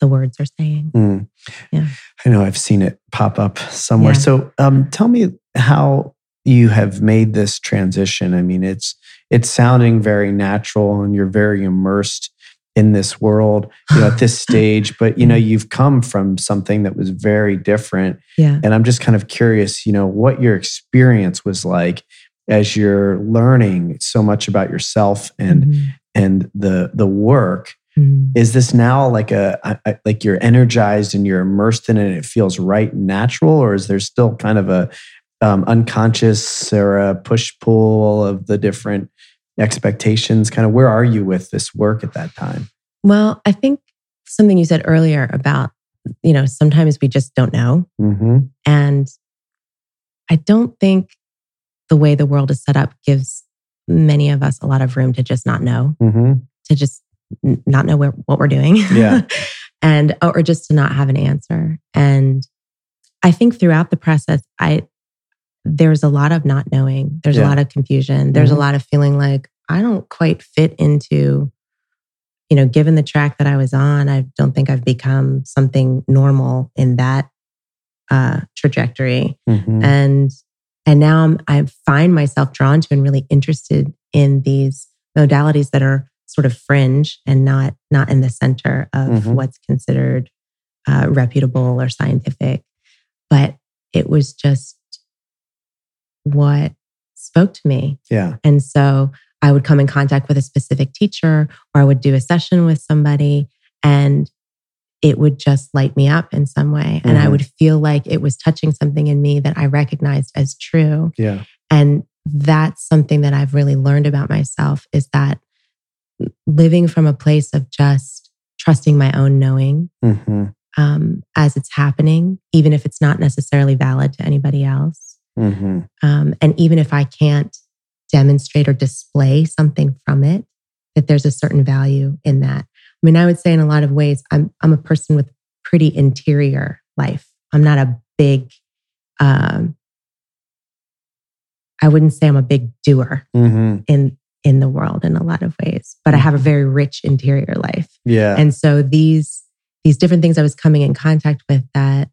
the words are saying Mm. Yeah. I know I've seen it pop up somewhere. Yeah. So um, tell me how you have made this transition. I mean, it's it's sounding very natural and you're very immersed in this world, you know, at this stage, but you know, you've come from something that was very different. yeah And I'm just kind of curious, you know, what your experience was like as you're learning so much about yourself and Mhm. and the the work Mhm. is this now like a like you're energized and you're immersed in it and it feels right and natural or is there still kind of a um, unconscious or a push pull of the different expectations kind of where are you with this work at that time well i think something you said earlier about you know sometimes we just don't know mm-hmm. And I don't think the way the world is set up gives many of us a lot of room to just not know, Mm-hmm. to just n- not know where, what we're doing. Yeah. and, or just to not have an answer. And I think throughout the process, I, there's a lot of not knowing. There's Yeah. a lot of confusion. There's Mhm. a lot of feeling like I don't quite fit into, you know, given the track that I was on, I don't think I've become something normal in that uh, trajectory Mm-hmm. and and now I'm, I find myself drawn to and really interested in these modalities that are sort of fringe and not not in the center of Mhm. what's considered uh, reputable or scientific. But it was just what spoke to me. Yeah. And so I would come in contact with a specific teacher or I would do a session with somebody and it would just light me up in some way. And I Mhm. would feel like it was touching something in me that I recognized as true. Yeah. And that's something that I've really learned about myself is that living from a place of just trusting my own knowing hmm um, as it's happening, even if it's not necessarily valid to anybody else. Hmm Um, and even if I can't demonstrate or display something from it, that there's a certain value in that. I mean, I would say in a lot of ways, I'm I'm a person with pretty interior life. I'm not a big, um, I wouldn't say I'm a big doer hmm in in the world in a lot of ways, but I have a very rich interior life. Yeah. And so these these different things I was coming in contact with that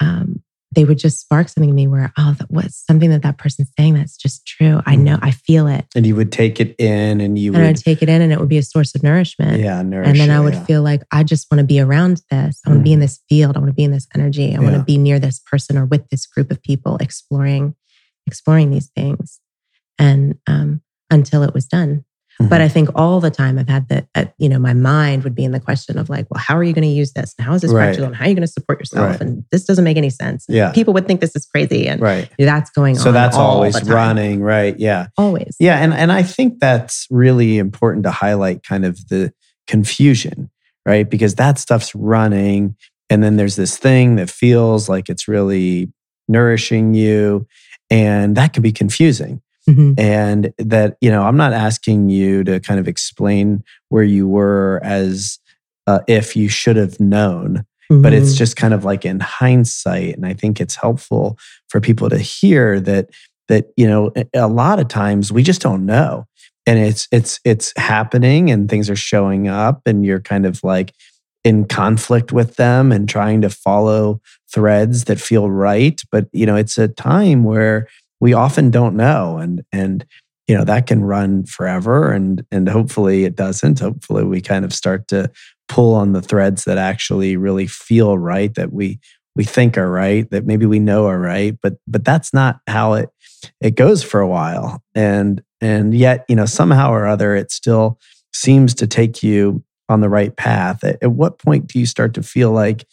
um, they would just spark something in me where oh that was something that that person's saying that's just true. I know I feel it, and you would take it in and you and I'd take it in, and it would be a source of nourishment. yeah, nourish and then I would yeah. feel like I just want to be around this. I want to be in this field. I want to be in this energy. I want to be near this person or with this group of people exploring exploring these things. And um, until it was done. But Mhm. I think all the time I've had that, uh, you know, my mind would be in the question of like, well, how are you going to use this? And how is this Right. practical? And how are you going to support yourself? Right. And this doesn't make any sense. And Yeah. People would think this is crazy. And right. that's going on. So that's always running, right? Yeah. Always. Yeah, and and I think that's really important to highlight kind of the confusion, right? Because that stuff's running and then there's this thing that feels like it's really nourishing you and that can be confusing. Mhm. And that, you know, I'm not asking you to kind of explain where you were as uh, if you should have known, but it's Mhm. just kind of like in hindsight and i think it's helpful for people to hear that that you know a lot of times we just don't know and it's it's it's happening and things are showing up and you're kind of like in conflict with them and trying to follow threads that feel right but you know it's a time where we often don't know and and you know that can run forever and and hopefully it doesn't. Hopefully we kind of start to pull on the threads that actually really feel right that we we think are right that maybe we know are right but but that's not how it it goes for a while. And and yet you know somehow or other it still seems to take you on the right path. At, at what point do you start to feel like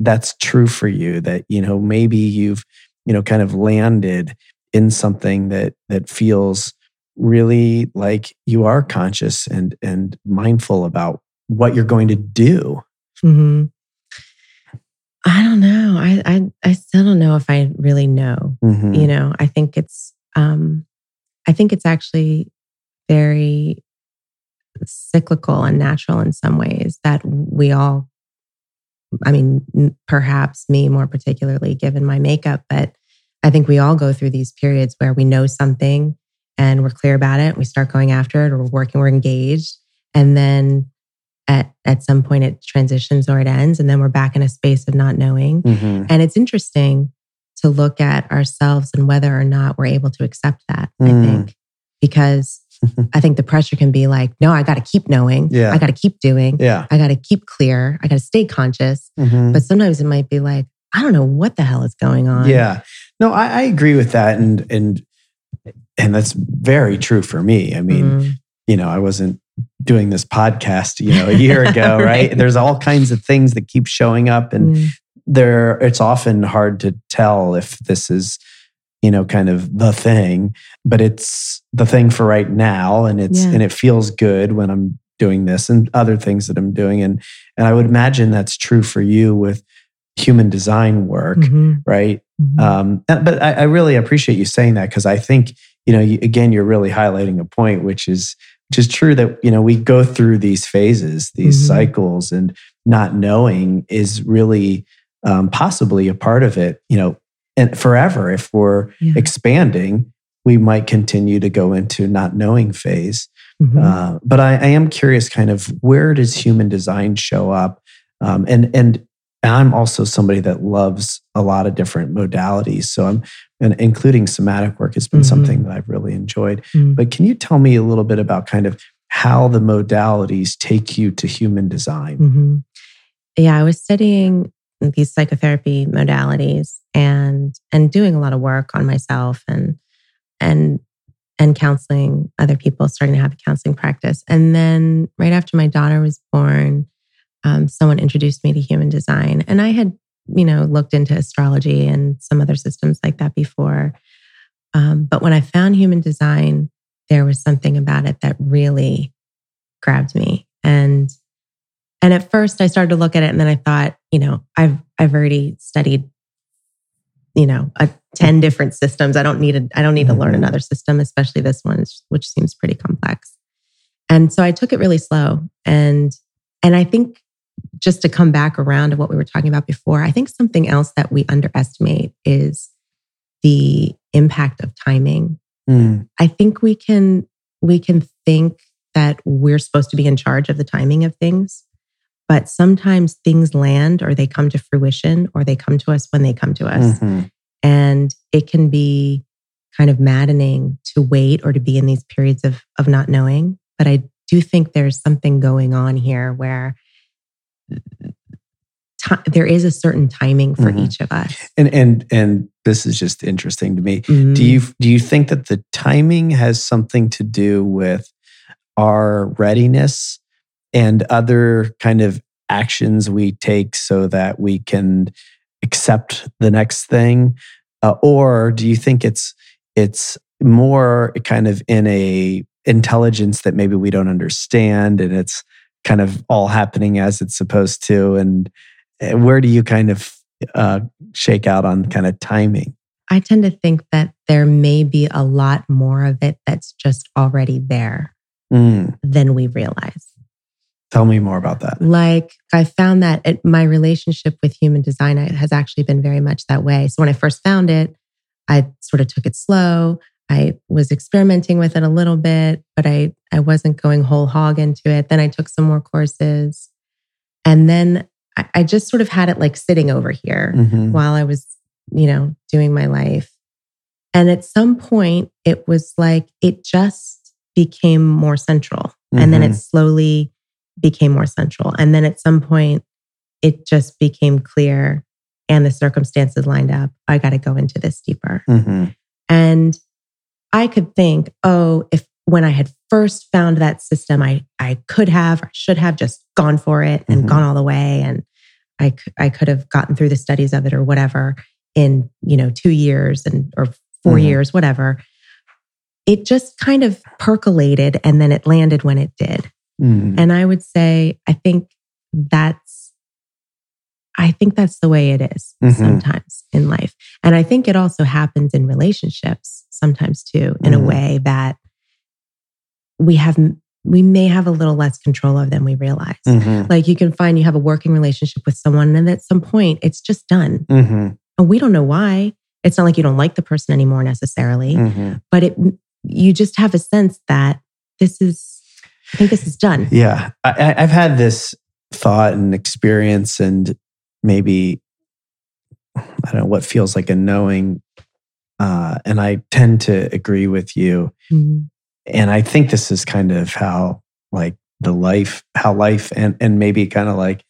that's true for you that you know maybe you've you know kind of landed in something that that feels really like you are conscious and and mindful about what you're going to do Mhm. I don't know. I, I I still don't know if I really know. Mhm. You know, I think it's um I think it's actually very cyclical and natural in some ways that we all I mean, perhaps me more particularly given my makeup, but I think we all go through these periods where we know something and we're clear about it. We start going after it or we're working, we're engaged. And then at, at some point it transitions or it ends. And then we're back in a space of not knowing. Mhm. And it's interesting to look at ourselves and whether or not we're able to accept that, I Mm. think, because I think the pressure can be like, no, I got to keep knowing. Yeah. I got to keep doing. yeah I got to keep clear. I got to stay conscious. Mhm. But sometimes it might be like, I don't know what the hell is going on. Yeah. No, I, I agree with that. And and and that's very true for me. I mean, Mhm. you know, I wasn't doing this podcast, you know, a year ago, right? Right. There's all kinds of things that keep showing up and Mm. there it's often hard to tell if this is you know kind of the thing but it's the thing for right now and it's Yeah. and it feels good when i'm doing this and other things that i'm doing and and i would imagine that's true for you with human design work Mhm. right Mhm. um, but I, I really appreciate you saying that because I think you know you, again you're really highlighting a point which is which is true that you know we go through these phases, these Mhm. cycles, and not knowing is really um, possibly a part of it. You know, and forever if we're Yeah. expanding, we might continue to go into not knowing phase. Mhm. Uh, but I, I am curious, kind of where does human design show up? Um, and and I'm also somebody that loves a lot of different modalities. So I'm and including somatic work has been Mhm. something that I've really enjoyed. Mm. But can you tell me a little bit about kind of how the modalities take you to human design? hmm Yeah, I was studying these psychotherapy modalities and and doing a lot of work on myself and and and counseling other people, starting to have a counseling practice. And then right after my daughter was born, um, someone introduced me to human design, and I had you know looked into astrology and some other systems like that before. Um, but when I found human design, there was something about it that really grabbed me and and at first I started to look at it and then I thought, you know, I've I've already studied, you know, a 10 different systems. I don't need a, I don't need to learn Mhm. another system, especially this one, which seems pretty complex. And so I took it really slow. And and I think just to come back around to what we were talking about before, I think something else that we underestimate is the impact of timing Mm, I think we can we can think that we're supposed to be in charge of the timing of things, but sometimes things land or they come to fruition or they come to us when they come to us. mhm. And it can be kind of maddening to wait or to be in these periods of of not knowing, but I do think there's something going on here where ti there is a certain timing for Mhm. each of us. And and and this is just interesting to me. Do Mm. you do you think that the timing has something to do with our readiness and other kind of actions we take so that we can accept the next thing, uh, or do you think it's it's more kind of in a intelligence that maybe we don't understand and it's kind of all happening as it's supposed to and uh, where do you kind of uh, shake out on kind of timing. I tend to think that there may be a lot more of it that's just already there Mm, than we realize. tell me more about that. Like I found that it, my relationship with human design has actually been very much that way. So when I first found it, I sort of took it slow. I was experimenting with it a little bit, but I I wasn't going whole hog into it. Then I took some more courses, and then I, I just sort of had it like sitting over here Mhm. while I was, you know, doing my life. And at some point, it was like it just became more central. And then it Mhm. slowly became more central. And then at some point, it just became clear and the circumstances lined up. I got to go into this deeper. Mhm. And I could think, oh, if when I had first found that system, I, I could have or should have just gone for it and Mhm. gone all the way. And I, I could have gotten through the studies of it or whatever in, you know, two years and or 4 Mhm. years, whatever. It just kind of percolated and then it landed when it did. Mhm. And I would say, I think that's, I think that's the way it is Mhm. sometimes in life. And I think it also happens in relationships sometimes too, in a Mhm. way that we have, we may have a little less control of than we realize. Mhm. Like you can find you have a working relationship with someone, and at some point it's just done. Mhm. And we don't know why. It's not like you don't like the person anymore necessarily, Mhm. but it, you just have a sense that this is, I think this is done. Yeah, I, I- I've had this thought and experience, and maybe I don't know what feels like a knowing, uh, and I tend to agree with you. Mhm. And I think this is kind of how, like, the life, how life, and and maybe kind of like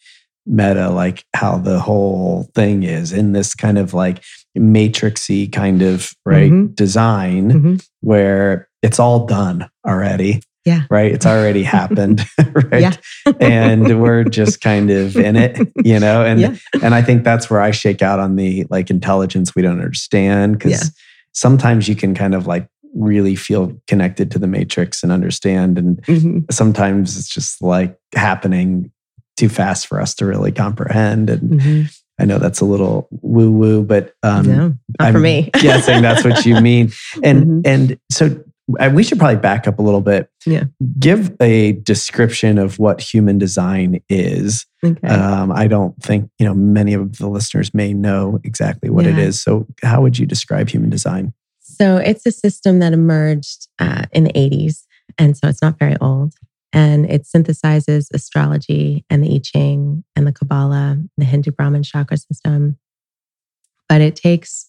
meta, like how the whole thing is in this kind of like matrixy kind of right Mhm. design Mhm. where it's all done already. Yeah. Right. It's already happened. right. Yeah. and we're just kind of in it, you know, and Yeah. and I think that's where I shake out on the like intelligence we don't understand because Yeah. sometimes you can kind of like really feel connected to the matrix and understand and Mhm. sometimes it's just like happening too fast for us to really comprehend and Mhm. I know that's a little woo woo but um no, not for I'm me. guessing that's what you mean and Mhm. and so we should probably back up a little bit Yeah. give a description of what human design is Okay. um, I don't think you know many of the listeners may know exactly what it Yeah. is. So, how would you describe human design? So it's a system that emerged uh, in the 80s. And so it's not very old. And it synthesizes astrology and the I Ching and the Kabbalah, the Hindu Brahmin chakra system. But it takes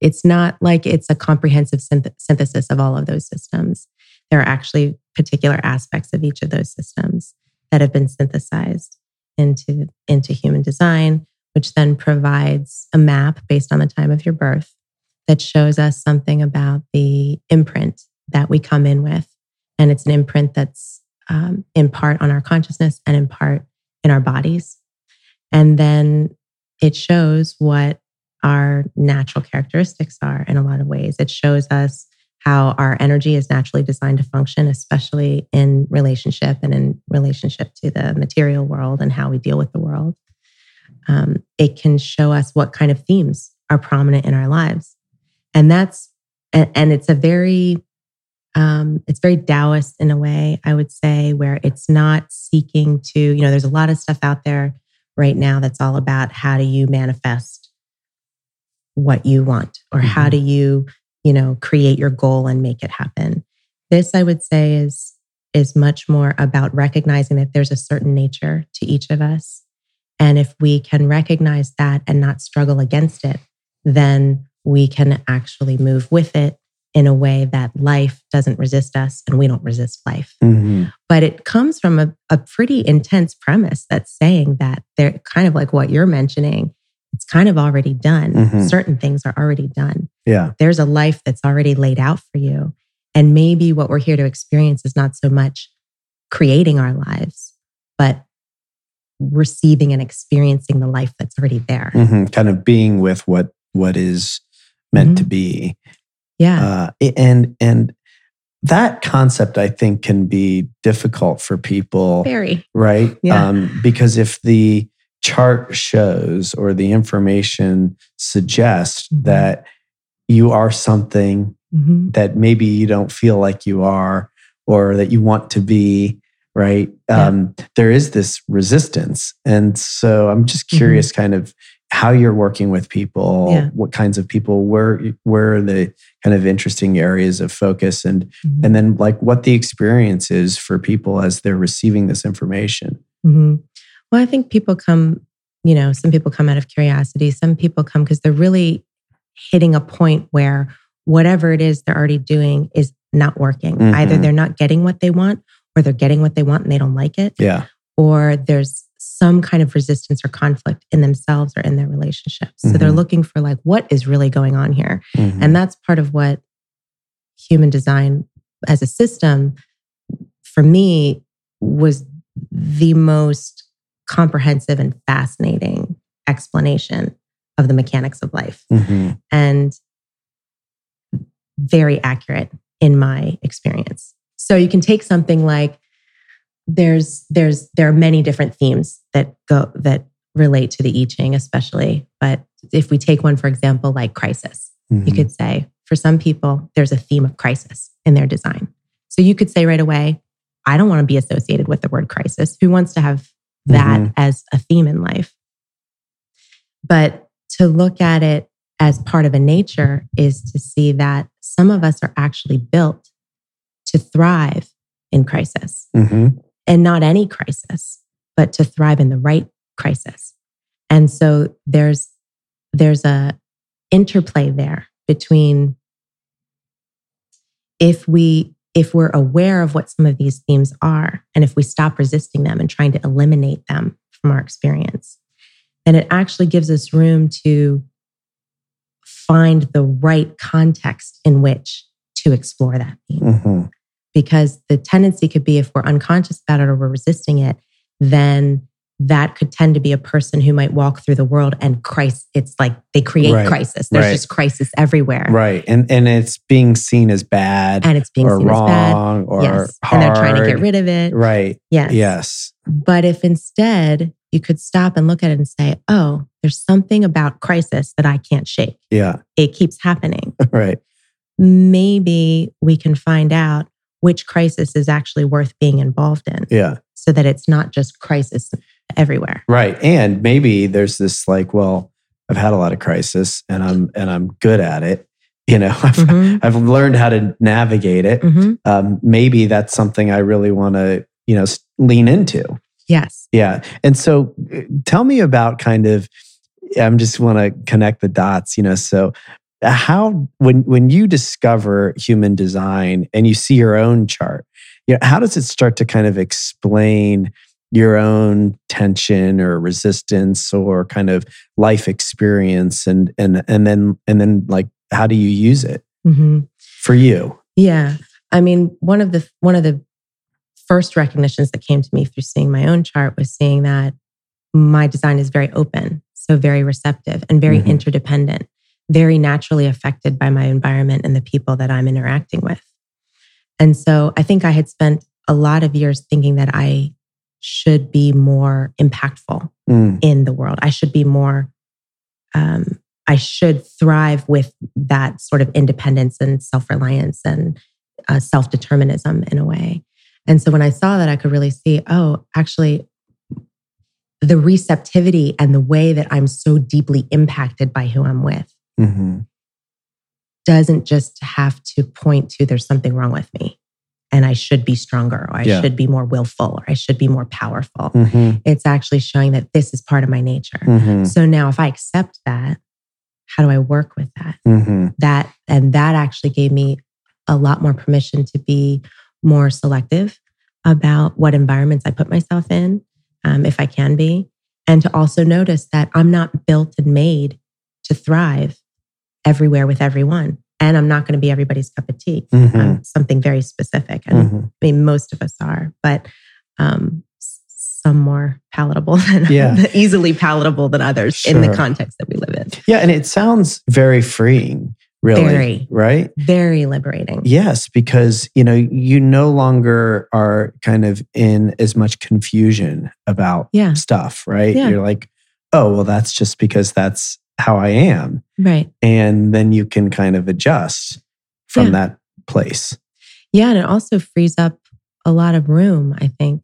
it's not like it's a comprehensive synth- synthesis of all of those systems. There are actually particular aspects of each of those systems that have been synthesized into, into human design, which then provides a map based on the time of your birth that shows us something about the imprint that we come in with. And it's an imprint that's um, in part on our consciousness and in part in our bodies. And then it shows what our natural characteristics are in a lot of ways. It shows us how our energy is naturally designed to function, especially in relationship and in relationship to the material world and how we deal with the world. Um, it can show us what kind of themes are prominent in our lives. And that's, and, and it's a very, um, it's very Taoist in a way, I would say, where it's not seeking to, you know, there's a lot of stuff out there right now that's all about how do you manifest what you want or mm-hmm. how do you you know create your goal and make it happen this i would say is is much more about recognizing that there's a certain nature to each of us and if we can recognize that and not struggle against it then we can actually move with it in a way that life doesn't resist us and we don't resist life. Mm-hmm. But it comes from a, a pretty intense premise that's saying that they're kind of like what you're mentioning. It's kind of already done. Mm-hmm. Certain things are already done. Yeah. There's a life that's already laid out for you. And maybe what we're here to experience is not so much creating our lives, but receiving and experiencing the life that's already there. Mm-hmm. Kind of being with what what is meant to mm-hmm. be yeah. Uh, and and that concept I think can be difficult for people. Very. Right? Yeah. Um, because if the chart shows or the information suggests mm-hmm. that you are something mm-hmm. that maybe you don't feel like you are or that you want to be, right? Yeah. Um, there is this resistance. And so I'm just mm-hmm. curious mm-hmm. kind of how you're working with people, yeah. what kinds of people, where where are the kind of interesting areas of focus, and mm-hmm. and then like what the experience is for people as they're receiving this information. Mm-hmm. Well, I think people come, you know, some people come out of curiosity, some people come because they're really hitting a point where whatever it is they're already doing is not working. Mm-hmm. Either they're not getting what they want, or they're getting what they want and they don't like it. Yeah. Or there's some kind of resistance or conflict in themselves or in their relationships. So mm-hmm. they're looking for like, what is really going on here? Mm-hmm. And that's part of what human design as a system, for me, was the most comprehensive and fascinating explanation of the mechanics of life. Mm-hmm. And very accurate in my experience. So you can take something like there's there's there are many different themes that go that relate to the I Ching, especially. But if we take one, for example, like crisis, mm-hmm. you could say for some people, there's a theme of crisis in their design. So you could say right away, I don't want to be associated with the word crisis. Who wants to have that mm-hmm. as a theme in life? But to look at it as part of a nature is to see that some of us are actually built to thrive in crisis. Mm-hmm and not any crisis, but to thrive in the right crisis. And so there's there's a interplay there between if we if we're aware of what some of these themes are and if we stop resisting them and trying to eliminate them from our experience then it actually gives us room to find the right context in which to explore that theme. Mm-hmm. Because the tendency could be if we're unconscious about it or we're resisting it, then that could tend to be a person who might walk through the world and crisis. It's like they create right. crisis. There's right. just crisis everywhere. Right. And and it's being seen as bad. And it's being or seen wrong as bad. or yes. hard. And they're trying to get rid of it. Right. Yes. Yes. But if instead you could stop and look at it and say, oh, there's something about crisis that I can't shake. Yeah. It keeps happening. right. Maybe we can find out which crisis is actually worth being involved in. Yeah. So that it's not just crisis everywhere. Right. And maybe there's this like, well, I've had a lot of crisis and I'm and I'm good at it. You know, I've, mm-hmm. I've learned how to navigate it. Mm-hmm. Um, maybe that's something I really want to, you know, lean into. Yes. Yeah. And so uh, tell me about kind of, I'm just want to connect the dots, you know. So how when when you discover human design and you see your own chart, you know, how does it start to kind of explain your own tension or resistance or kind of life experience and and and then and then like how do you use it hmm for you? Yeah. I mean, one of the one of the first recognitions that came to me through seeing my own chart was seeing that my design is very open, so very receptive and very Mhm. interdependent, very naturally affected by my environment and the people that I'm interacting with. And so I think I had spent a lot of years thinking that I should be more impactful Mm, in the world. I should be more, um, I should thrive with that sort of independence and self reliance and uh, self determinism in a way. And so when I saw that, I could really see oh, actually, the receptivity and the way that I'm so deeply impacted by who I'm with mhm. doesn't just have to point to there's something wrong with me and I should be stronger or I Yeah. should be more willful or I should be more powerful. Mhm, It's actually showing that this is part of my nature. mhm, So now if I accept that, how do I work with that? mhm. That and that actually gave me a lot more permission to be more selective about what environments I put myself in, um, if I can be, and to also notice that I'm not built and made to thrive everywhere with everyone. And I'm not going to be everybody's cup of tea. Mhm. I'm something very specific. And Mhm. I mean, most of us are, but um, some more palatable than Yeah. easily palatable than others in the context that we live in. Yeah, and it sounds very freeing, really. Very. Right? Very liberating. Yes, because you know, you no longer are kind of in as much confusion about Yeah. stuff, right? Yeah. You're like, oh, well, that's just because that's how I am. Right. And then you can kind of adjust from Yeah. that place. Yeah. And it also frees up a lot of room, I think,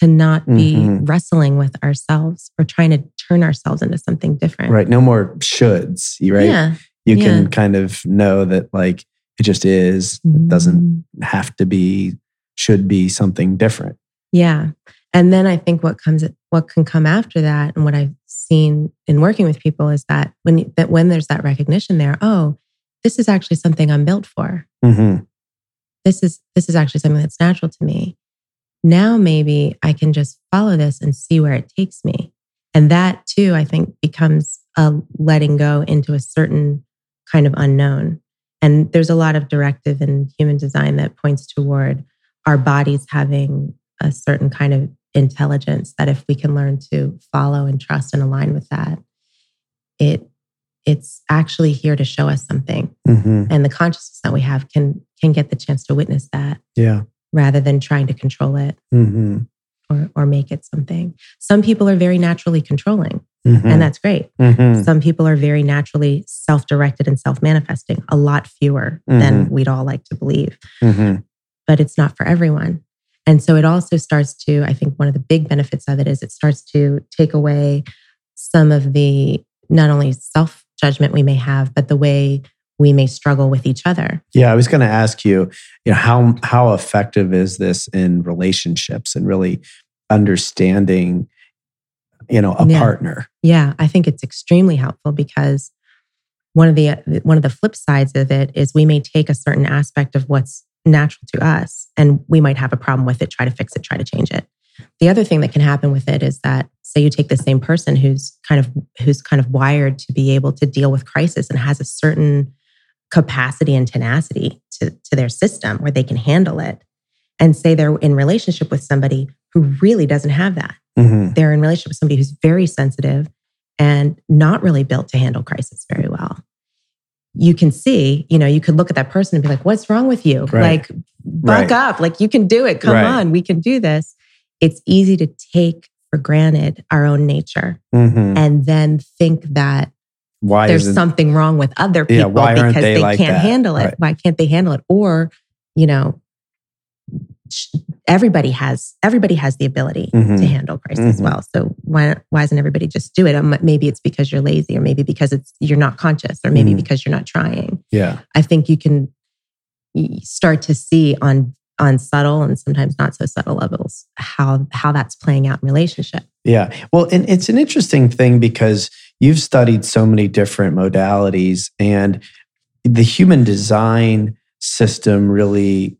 to not be Mhm. wrestling with ourselves or trying to turn ourselves into something different. Right. No more shoulds, you right? Yeah. You yeah. can kind of know that like it just is. It doesn't Mm. have to be, should be something different. Yeah. And then I think what comes what can come after that and what I've seen in working with people is that when that when there's that recognition there, oh, this is actually something I'm built for. hmm This is this is actually something that's natural to me. Now maybe I can just follow this and see where it takes me. And that too, I think becomes a letting go into a certain kind of unknown. And there's a lot of directive in human design that points toward our bodies having a certain kind of intelligence that if we can learn to follow and trust and align with that, it it's actually here to show us something. hmm And the consciousness that we have can can get the chance to witness that Yeah. rather than trying to control it hmm or or make it something. Some people are very naturally controlling, hmm and that's great. hmm Some people are very naturally self-directed and self-manifesting, a lot fewer than we'd all like to believe. hmm but it's not for everyone. And so it also starts to, I think one of the big benefits of it is it starts to take away some of the not only self judgment we may have, but the way we may struggle with each other. Yeah, I was going to ask you, you know, how how effective is this in relationships and really understanding, you know, a Yeah. partner? Yeah, I think it's extremely helpful because one of the one of the flip sides of it is we may take a certain aspect of what's natural to us and we might have a problem with it, try to fix it, try to change it. The other thing that can happen with it is that say you take the same person who's kind of who's kind of wired to be able to deal with crisis and has a certain capacity and tenacity to, to their system where they can handle it and say they're in relationship with somebody who really doesn't have that. Hmm they're in relationship with somebody who's very sensitive and not really built to handle crisis very well you can see you know you could look at that person and be like what's wrong with you Right. like buck Right. up like you can do it come Right. on we can do this it's easy to take for granted our own nature hmm and then think that Why there's something wrong with other Yeah, people why because they they, like can't that? handle it why can't they handle it or you know everybody has everybody has the ability Mhm. to handle crisis Mhm. well so why why doesn't everybody just do it Um, maybe it's because you're lazy or maybe because it's you're not conscious or maybe Mhm. because you're not trying yeah i think you can start to see on on subtle and sometimes not so subtle levels how how that's playing out in relationship Yeah. Well, and it's an interesting thing because you've studied so many different modalities. And the human design system really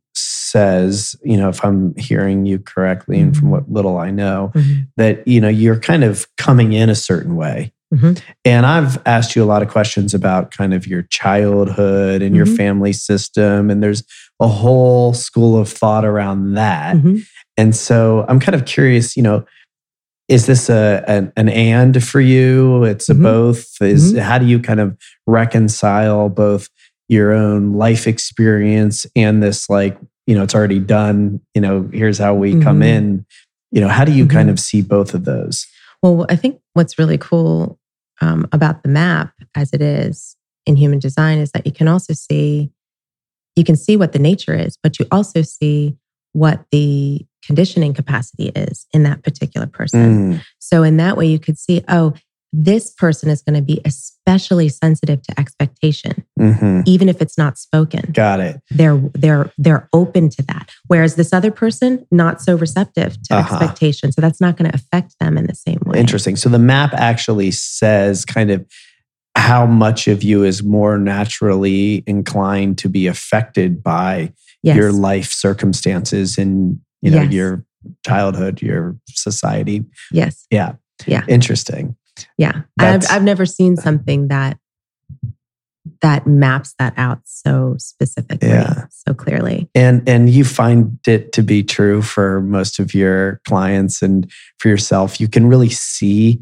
says, you know, if I'm hearing you correctly and from Mhm. what little I know, Mhm. that, you know, you're kind of coming in a certain way. Mhm. And I've asked you a lot of questions about kind of your childhood and your Mhm. family system. And there's a whole school of thought around that. Mhm. And so I'm kind of curious, you know, is this a an, an and for you? It's a Mhm. both. Is how do you kind of reconcile both your own life experience and this like, you know, it's already done, you know, here's how we come Mhm. in. You know, how do you kind Mhm. of see both of those? Well, I think what's really cool um, about the map as it is in human design is that you can also see you can see what the nature is, but you also see what the conditioning capacity is in that particular person. Mm, So in that way, you could see, oh, this person is going to be especially sensitive to expectation, mhm. even if it's not spoken. Got it. They're they're they're open to that. Whereas this other person, not so receptive to Uh-huh. expectation. So that's not going to affect them in the same way. Interesting. So the map actually says kind of how much of you is more naturally inclined to be affected by Yes. your life circumstances and you know Yes. your childhood, your society. yes. Yeah. Yeah. Interesting. Yeah. I've I've never seen something that that maps that out so specifically, Yeah. so clearly. And and you find it to be true for most of your clients and for yourself. You can really see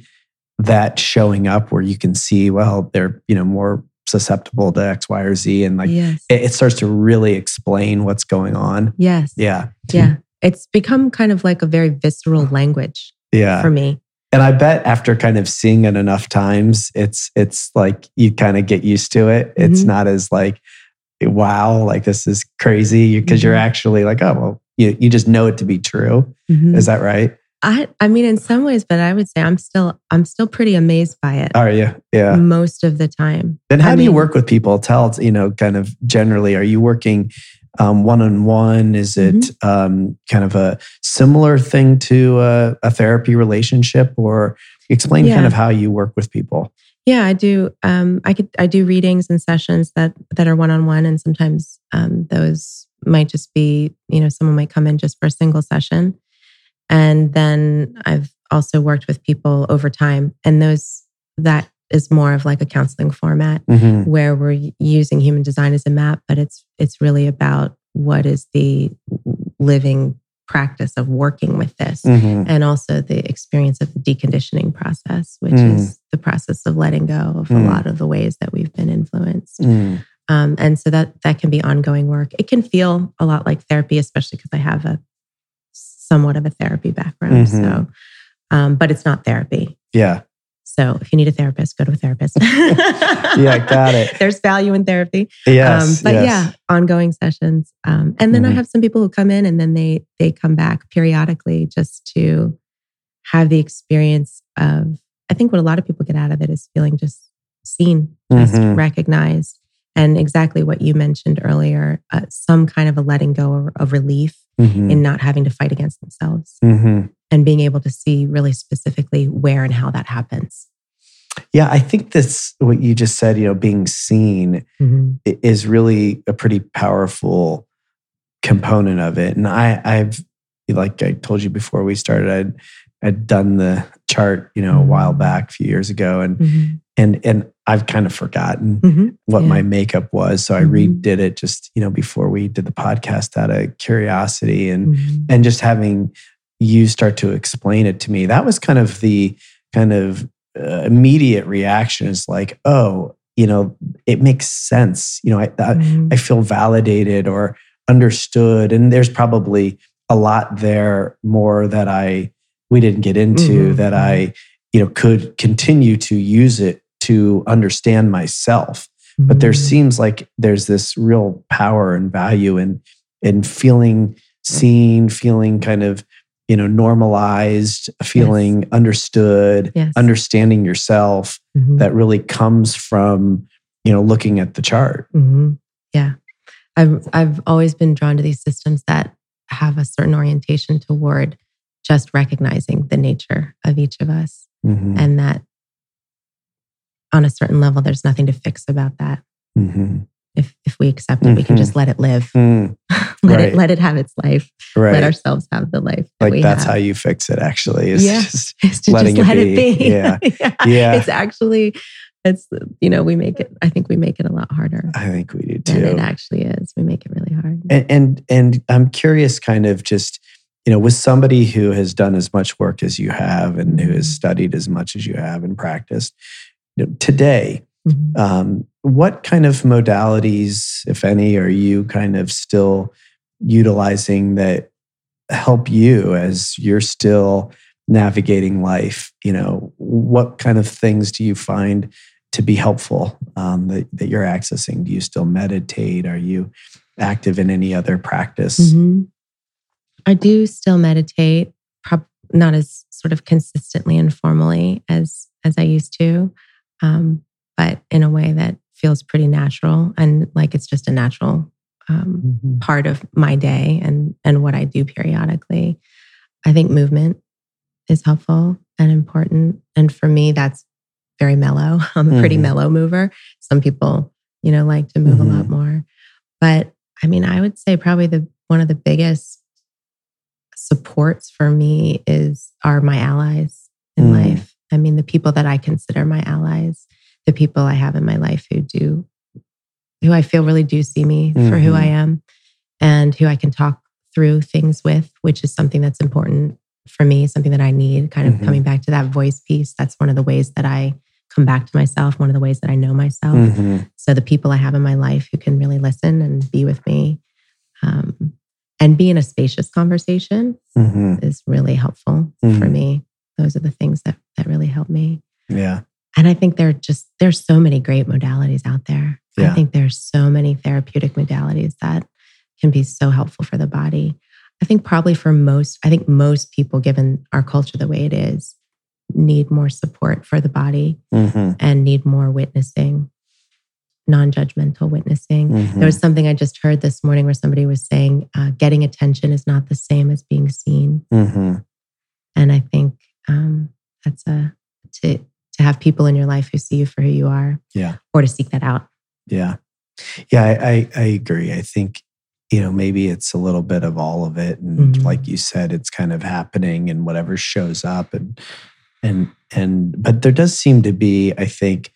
that showing up where you can see, well, they're, you know, more susceptible to X, Y, or Z. And like yes. it, it starts to really explain what's going on. yes. Yeah. Yeah. It's become kind of like a very visceral language Yeah. for me. And I bet after kind of seeing it enough times, it's it's like you kind of get used to it. It's Mhm. not as like, wow, like this is crazy because you're Mhm. actually like, oh well, you you just know it to be true. Mhm. Is that right? I I mean in some ways, but I would say I'm still I'm still pretty amazed by it Are you? Yeah. most of the time. Then how I do you work with people? Tell you know, kind of generally, are you working one on one? Is it Mm-hmm. um, kind of a similar thing to a, a therapy relationship, or explain kind of how you work with people? Yeah, I do. Um, I could I do readings and sessions that that are one on one, and sometimes um, those might just be you know someone might come in just for a single session, and then I've also worked with people over time, and those that is more of like a counseling format Mhm. where we're using human design as a map, but it's it's really about what is the living practice of working with this Mhm. and also the experience of the deconditioning process, which Mm. is the process of letting go of Mm. a lot of the ways that we've been influenced. Mm. Um, and so that that can be ongoing work. It can feel a lot like therapy, especially because I have a somewhat of a therapy background. Mhm. So, um, but it's not therapy. Yeah. So if you need a therapist, go to a therapist. Yeah, got it. There's value in therapy. Yes. um, but yes. yeah, ongoing sessions. Um, and then I Mhm. have some people who come in and then they they come back periodically just to have the experience of. I think what a lot of people get out of it is feeling just seen, just Mhm. recognized, and exactly what you mentioned earlier, uh, some kind of a letting go or of relief Mhm. in not having to fight against themselves Mhm. And being able to see really specifically where and how that happens. Yeah, I think that's what you just said. You know, being seen Mhm. is really a pretty powerful component of it. And I, I've, like I told you before we started, I'd, I'd done the chart, you know, a while Mhm. back, a few years ago, and Mhm. and and I've kind of forgotten Mhm. what Yeah. my makeup was, so I Mhm. redid it just you know before we did the podcast out of curiosity and Mhm. and just having you start to explain it to me that was kind of the kind of uh, immediate reaction is like oh you know it makes sense you know I, I Mhm. I feel validated or understood and there's probably a lot there more that I we didn't get into Mhm. that I you know could continue to use it to understand myself but there Mhm. seems like there's this real power and value in in feeling seen feeling kind of you know normalized feeling understood Yes. understanding yourself Mhm. that really comes from you know looking at the chart hmm Yeah, I've I've always been drawn to these systems that have a certain orientation toward just recognizing the nature of each of us, Mhm. and that on a certain level, there's nothing to fix about that. If if we accept it, we can just let it live. Mm, let Right. it let it have its life. right. Let ourselves have the life. That like that's have. how you fix it actually is Yeah. just is to letting just it let it be. be. Yeah. yeah. yeah It's actually it's you know, we make it I think we make it a lot harder i think we do than it actually is. We make it really hard. and, and and i'm curious kind of just you know with somebody who has done as much work as you have and who has studied as much as you have and practiced you know, today Mhm. um, what kind of modalities if any are you kind of still utilizing that help you as you're still navigating life? You know what kind of things do you find to be helpful um, that, that you're accessing? Do you still meditate? Are you active in any other practice? Mhm. I do still meditate, prob- not as sort of consistently and formally as as I used to, um, but in a way that feels pretty natural and like it's just a natural um, Mhm. part of my day and and what I do periodically. I think movement is helpful and important, and for me, that's very mellow. I'm a pretty Mhm. mellow mover. Some people, you know, like to move a lot more, but I mean, I would say probably the one of the biggest supports for me is are my allies in Mm. life. I mean, the people that I consider my allies, the people I have in my life who do, who I feel really do see me for who. I am and who I can talk through things with, which is something that's important for me, something that I need. Kind of Mhm. coming back to that voice piece. That's one of the ways that I come back to myself, one of the ways that I know myself. Mhm. So the people I have in my life who can really listen and be with me um, and be in a spacious conversation Mhm. is really helpful for Mhm. me. Those are the things that that really help me. yeah And I think there are just there's so many great modalities out there. Yeah. I think there's so many therapeutic modalities that can be so helpful for the body. I think probably for most, I think most people, given our culture the way it is, need more support for the body Mhm. and need more witnessing, non-judgmental witnessing. Mhm. There was something I just heard this morning where somebody was saying, uh, getting attention is not the same as being seen. Mhm. And I think um, that's a to to have people in your life who see you for who you are, Yeah. or to seek that out. Yeah. Yeah, I, I, I agree. I think, you know, maybe it's a little bit of all of it. And Mhm. like you said, it's kind of happening and whatever shows up and and and but there does seem to be, I think,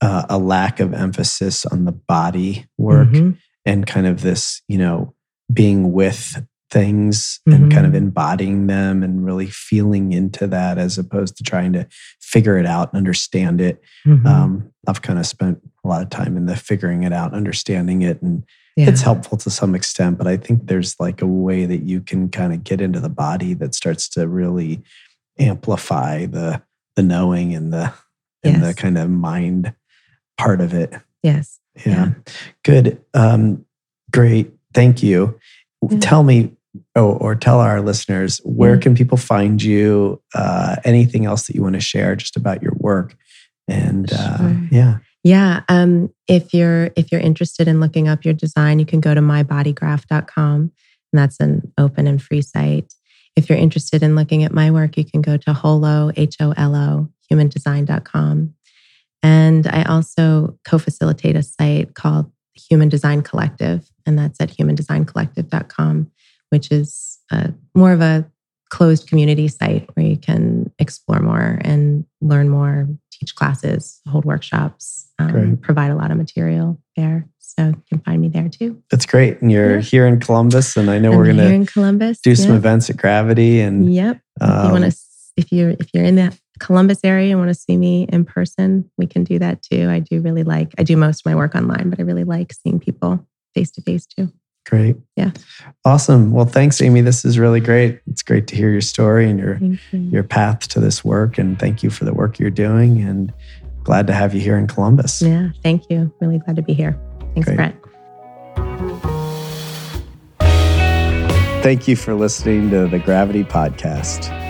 uh, a lack of emphasis on the body work Mhm. and kind of this, you know, being with things and kind of Mhm. embodying them and really feeling into that as opposed to trying to figure it out and understand it. Mhm. Um, I've kind of spent a lot of time in the figuring it out, understanding it, and yeah. it's helpful to some extent. But I think there's like a way that you can kind of get into the body that starts to really amplify the the knowing and the and the kind of mind part of it. yes. Yeah, Yeah. good, um, great, thank you. Yeah. Tell me. Oh, or tell our listeners where can people find you? Uh, anything else that you want to share just about your work? And uh, Sure. yeah, Yeah. Um, if you're if you're interested in looking up your design, you can go to mybodygraph.com. And that's an open and free site. If you're interested in looking at my work, you can go to holo, H-O-L-O, humandesign.com. And I also co-facilitate a site called Human Design Collective, and that's at humandesigncollective.com, which is uh, more of a closed community site where you can explore more and learn more, teach classes, hold workshops, um, provide a lot of material there. So you can find me there too. that's great. And you're Yeah. here in Columbus, and I know I'm we're gonna in Columbus. do some events at Gravity, and Yep. if you um, want to, if you're if you're in that Columbus area and want to see me in person, we can do that too. I do really like. I do most of my work online, but I really like seeing people face to face too. Great. Yeah. awesome. Well, thanks, Amy. This is really great. It's great to hear your story and your you. your path to this work, and thank you for the work you're doing. And glad to have you here in Columbus. Yeah. Thank you. Really glad to be here. Thanks, Great. Brett. Thank you for listening to the Gravity Podcast.